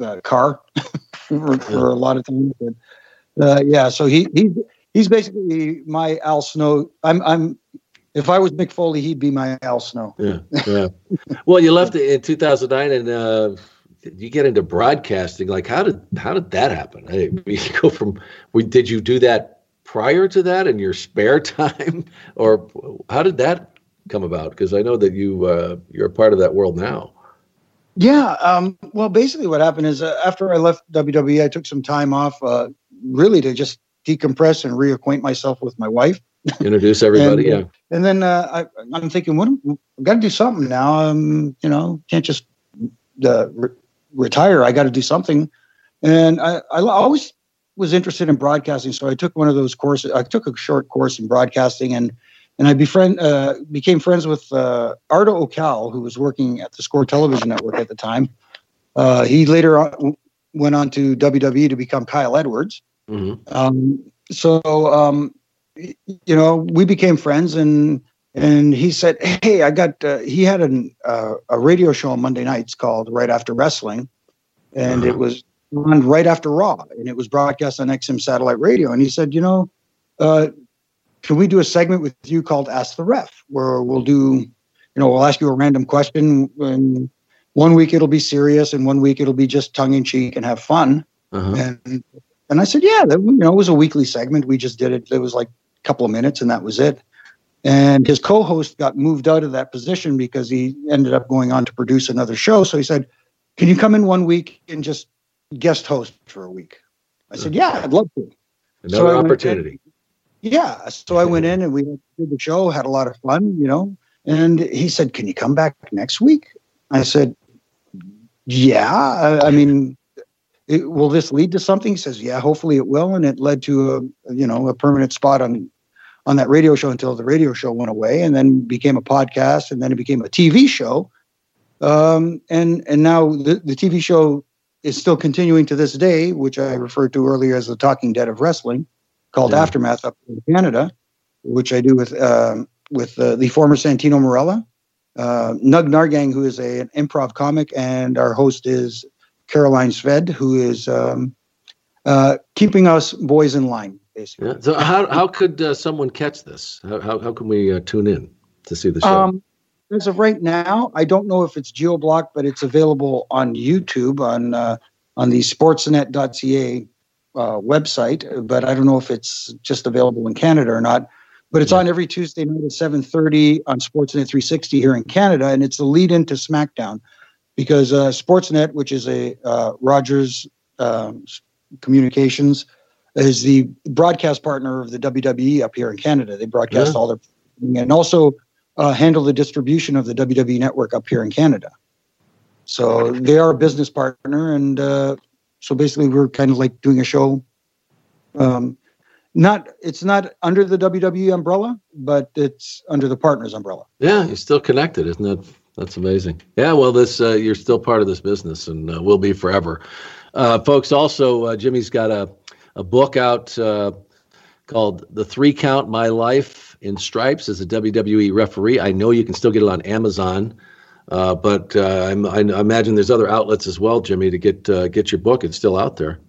uh, car for, for a lot of times. But, uh, yeah, so he he he's basically my Al Snow. I'm I'm if I was Mick Foley, he'd be my Al Snow.
Yeah, yeah. well, you left in 2009, and uh, you get into broadcasting. Like, how did how did that happen? I mean, you go from. we- Did you do that prior to that in your spare time, or how did that come about? Because I know that you uh, you're a part of that world now.
Yeah. Um, well, basically, what happened is uh, after I left WWE, I took some time off, uh, really to just decompress and reacquaint myself with my wife.
Introduce everybody.
And, uh, And then uh, I, I'm thinking, what? I've got to do something now. Um, you know, can't just uh, re- retire. I got to do something. And I, I always was interested in broadcasting, so I took one of those courses. I took a short course in broadcasting, and and I befriend uh, became friends with uh, Arda Ocal, who was working at the Score Television Network at the time. Uh, he later on, went on to WWE to become Kyle Edwards.
hmm
Um, so, um, you know, we became friends, and and he said, "Hey, I got." Uh, he had an, uh, a radio show on Monday nights called Right After Wrestling, and it was on right after Raw, and it was broadcast on XM satellite radio. And he said, "You know, uh, can we do a segment with you called Ask the Ref, where we'll do, you know, we'll ask you a random question, and one week it'll be serious, and one week it'll be just tongue in cheek and have fun."
Uh-huh.
And and I said, yeah, that, you know, it was a weekly segment. We just did it. It was like a couple of minutes, and that was it. And his co-host got moved out of that position because he ended up going on to produce another show. So he said, "Can you come in one week and just guest host for a week?" I said, "Yeah, I'd love to."
Another so opportunity.
Yeah. So I went in and we did the show, had a lot of fun, you know. And he said, Can you come back next week? I said, Yeah. I, I mean, it, will this lead to something? He says, Yeah, hopefully it will. And it led to a you know a permanent spot on on that radio show until the radio show went away, and then became a podcast, and then it became a TV show. Um, and and now the, the TV show is still continuing to this day, which I referred to earlier as the Talking Dead of Wrestling, called yeah. Aftermath up in Canada, which I do with um, with uh, the former Santino Marella, uh, Nug Nahrgang, who is a, an improv comic, and our host is Caroline Sved, who is um, uh, keeping us boys in line, basically.
Yeah. So, how, how could uh, someone catch this? How, how, how can we uh, tune in to see the show? Um,
as of right now, I don't know if it's GeoBlock, but it's available on YouTube on uh, on the sportsnet.ca uh, website. But I don't know if it's just available in Canada or not. But it's yeah. on every Tuesday night at 7:30 on Sportsnet 360 here in Canada, and it's the lead into SmackDown because uh, Sportsnet, which is a uh, Rogers um, Communications, is the broadcast partner of the WWE up here in Canada. They broadcast yeah. all their and also uh, handle the distribution of the WWE network up here in Canada. So they are a business partner, and uh, so basically we're kind of like doing a show. Um, not it's not under the WWE umbrella, but it's under the partners umbrella.
Yeah, you're still connected, isn't that? That's amazing. Yeah, well, this uh, you're still part of this business, and uh, will be forever, uh, folks. Also, uh, Jimmy's got a a book out uh, called "The Three Count: My Life in Stripes" as a WWE referee. I know you can still get it on Amazon. Uh, but I, I, imagine there's other outlets as well, Jimmy, to get get your book. It's still out there.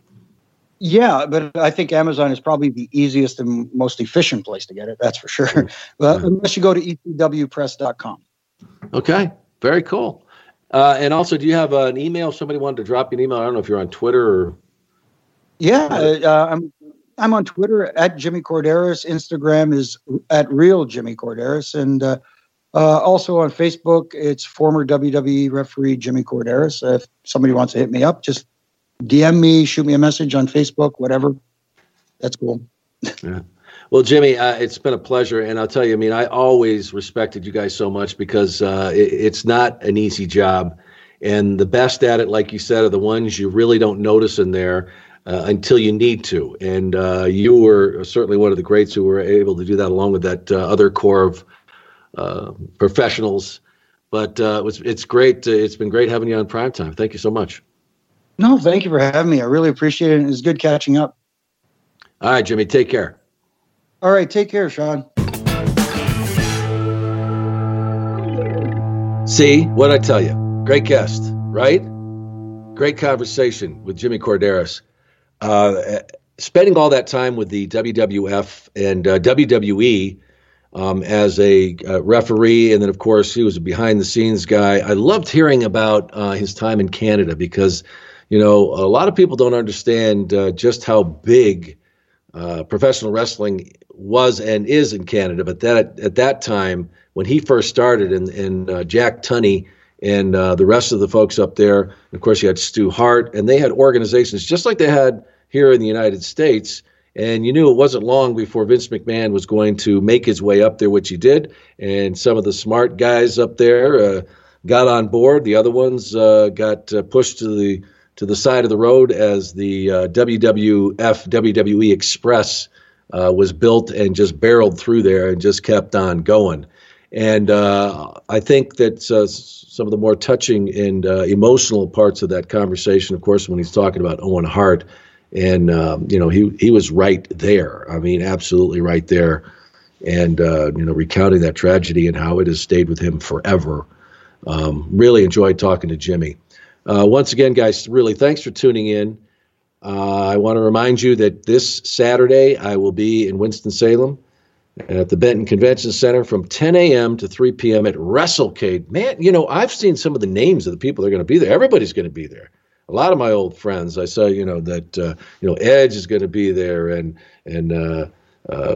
Yeah, but I think Amazon is probably the easiest and most efficient place to get it. That's for sure. But unless you go to ecwpress.com.
Okay, very cool. Uh, and also, do you have uh, an email? Somebody wanted to drop you an email, I don't know if you're on Twitter or.
Yeah, uh, I'm. I'm on Twitter at Jimmy Korderas. Instagram is at real Jimmy Korderas, and uh, uh, also on Facebook, it's former WWE referee Jimmy Korderas. If somebody wants to hit me up, just DM me, shoot me a message on Facebook, whatever. That's cool.
yeah. Well, Jimmy, uh, it's been a pleasure, and I'll tell you, I mean, I always respected you guys so much because uh, it, it's not an easy job, and the best at it, like you said, are the ones you really don't notice in there uh, until you need to. And uh, you were certainly one of the greats who were able to do that, along with that uh, other core of uh, professionals. But it was, it's great. it's been great having you on Primetime. Thank you so much.
No, thank you for having me. I really appreciate it. It was good catching up.
All right, Jimmy, take care.
All right, take care, Sean.
See what I tell you? Great guest, right? Great conversation with Jimmy Korderas. Uh, spending all that time with the WWF and uh, WWE um, as a uh, referee, and then of course he was a behind the scenes guy. I loved hearing about uh, his time in Canada because you know, a lot of people don't understand uh, just how big uh, professional wrestling was and is in Canada. But that at that time, when he first started, and, and uh, Jack Tunney and uh, the rest of the folks up there, of course, you had Stu Hart, and they had organizations just like they had here in the United States. And you knew it wasn't long before Vince McMahon was going to make his way up there, which he did. And some of the smart guys up there uh, got on board. The other ones uh, got uh, pushed to the to the side of the road as the uh, WWF WWE Express uh, was built and just barreled through there and just kept on going. And uh, I think that some of the more touching and emotional parts of that conversation, of course, when he's talking about Owen Hart, and um, you know he he was right there. I mean, absolutely right there, and uh, you know recounting that tragedy and how it has stayed with him forever. Um, really enjoyed talking to Jimmy. Uh, once again, guys, really thanks for tuning in. Uh, I want to remind you that this Saturday I will be in Winston-Salem at the Benton Convention Center from 10 a.m. to 3 p.m. at WrestleCade. Man, you know, I've seen some of the names of the people that are going to be there. Everybody's going to be there. A lot of my old friends. I saw, you know, that uh, you know Edge is going to be there, and and uh, uh,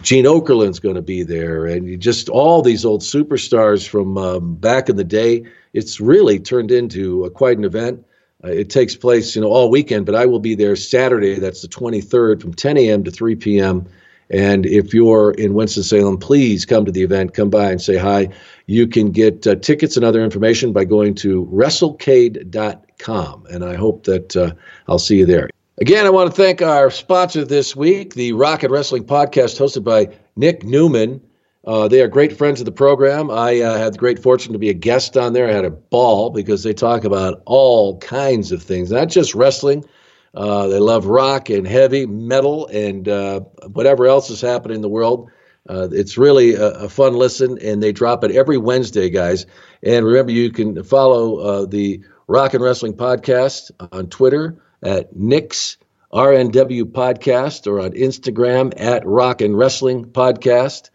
Gene Okerlund's going to be there, and just all these old superstars from um, back in the day. It's really turned into a, quite an event. Uh, it takes place, you know, all weekend, but I will be there Saturday. That's the 23rd from 10 a.m. to 3 p.m. And if you're in Winston-Salem, please come to the event. Come by and say hi. You can get uh, tickets and other information by going to wrestlecade.com. And I hope that uh, I'll see you there. Again, I want to thank our sponsor this week, the Rock n Wrestling Podcast, hosted by Nick Newman. Uh, they are great friends of the program. I uh, had the great fortune to be a guest on there. I had a ball because they talk about all kinds of things, not just wrestling. Uh, they love rock and heavy metal and uh, whatever else is happening in the world. Uh, it's really a, a, fun listen, and they drop it every Wednesday, guys. And remember, you can follow uh, the Rock and Wrestling Podcast on Twitter at Nick's RNW Podcast or on Instagram at Rock and Wrestling Podcast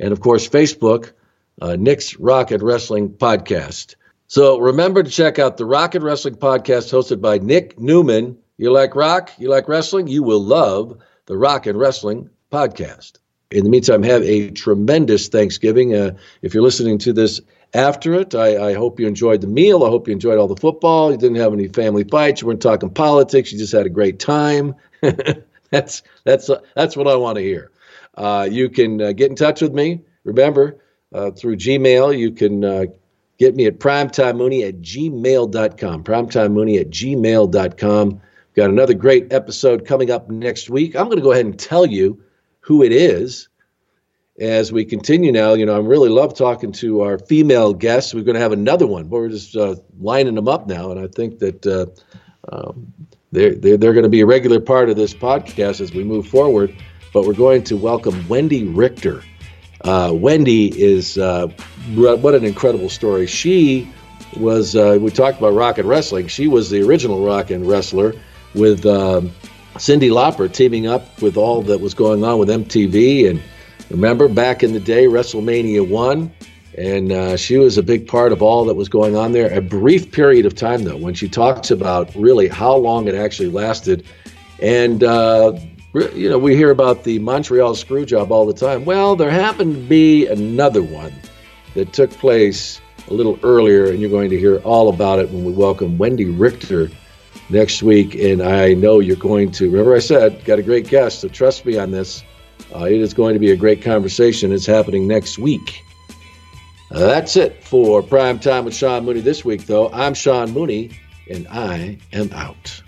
and of course Facebook, uh, Nick's Rock n Wrestling Podcast. So remember to check out the Rock n Wrestling Podcast hosted by Nick Newman. You like rock? You like wrestling? You will love the Rock and Wrestling Podcast. In the meantime, have a tremendous Thanksgiving. Uh, if you're listening to this after it, I, I, hope you enjoyed the meal. I hope you enjoyed all the football. You didn't have any family fights. You weren't talking politics. You just had a great time. that's that's that's what I want to hear. Uh, you can uh, get in touch with me. Remember, uh, through Gmail, you can uh, get me at primetimemooney at gmail.com. Primetimemooney at gmail.com. Got another great episode coming up next week. I'm going to go ahead and tell you who it is as we continue now. You know, I really love talking to our female guests. We're going to have another one. We're just uh, lining them up now, and I think that uh, um, they're, they're, they're going to be a regular part of this podcast as we move forward but we're going to welcome Wendi Richter. Uh, Wendi is uh, what an incredible story. She was uh, we talked about rock and wrestling. She was the original rock and wrestler with um, Cyndi Lauper teaming up with all that was going on with MTV. And remember back in the day, WrestleMania one, and uh, she was a big part of all that was going on there. A brief period of time though, when she talks about really how long it actually lasted, and uh, you know, we hear about the Montreal screw job all the time. Well, there happened to be another one that took place a little earlier, and you're going to hear all about it when we welcome Wendi Richter next week. And I know you're going to, remember I said, got a great guest, so trust me on this. Uh, it is going to be a great conversation. It's happening next week. Uh, that's it for Prime Time with Sean Mooney this week, though. I'm Sean Mooney, and I am out.